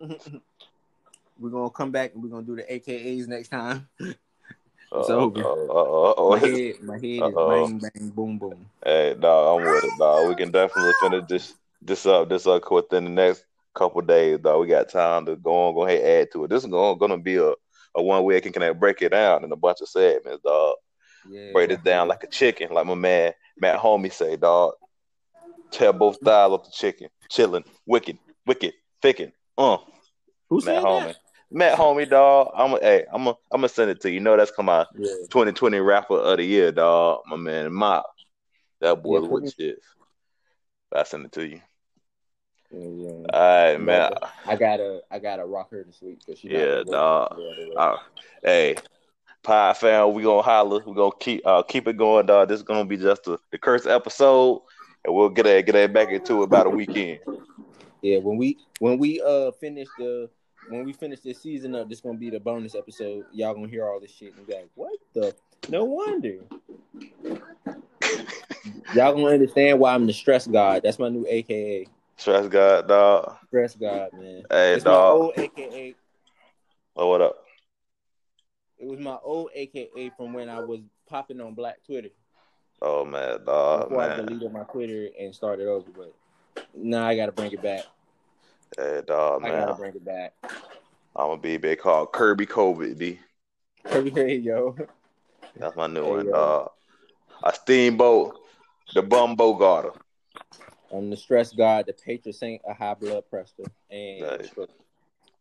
we're gonna come back and we're gonna do the AKAs next time. It's Uh, over. Uh, uh, uh, My head, my head is Uh-oh. bang bang boom boom. Hey, dog, I'm with it, dog. We can definitely finish this this up this up within the next couple days, dog. We got time to go on, go ahead, and add to it. This is going, going to be a, a one way I can connect, break it down in a bunch of segments, dog. Yeah. Break it down like a chicken, like my man Matt Homie say, dog. Tear both thighs off the chicken, chilling, wicked, wicked, thicking. Uh, Who Matt said Homie, that? Matt Homie, dog. I'm, hey, I'm, a, I'm gonna send it to you. You know that's come out Yeah. 2020 rapper of the year, dog. My man Mop. That boy Yeah, with shit. I send it to you. Yeah, yeah. All right, man. I gotta, I gotta rock her to sleep because she. Yeah, dog. up the other way. Uh, hey, Pie fam, we gonna holler. We gonna keep uh keep it going, dog. This is gonna be just a, the curse episode, and we'll get that get that back into it about a weekend. Yeah, when we when we uh finish the when we finish this season up, this gonna be the bonus episode. Y'all gonna hear all this shit and be like, "What the? No wonder." Y'all gonna understand why I'm the stress god. That's my new AKA, Stress God, dog. stress god, man. Hey, it's my dog. old AKA. Oh, what up? It was my old AKA from when I was popping on Black Twitter Oh man, dog, before I deleted my Twitter and started over. But now I gotta bring it back. Hey, dog, I gotta man. bring it back. I'm gonna big called Kirby COVID, D. Hey yo. That's my new Hey, one, yo. dog. A steamboat, the bumbo Bogarter. I'm the stress god, the patron saint of high blood pressure, and Nice.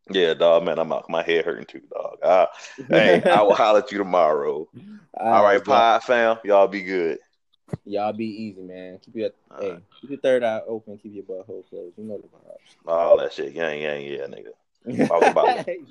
Yeah, dog, man. I'm out. My head hurting too, dog. Uh, hey, hey, I will holler at you tomorrow. All right, pie fam, y'all be good. Y'all be easy, man. Keep your All hey, right. keep your third eye open, keep your butthole closed. You know the All that shit, gang, gang, yeah, nigga. Talk about vibes.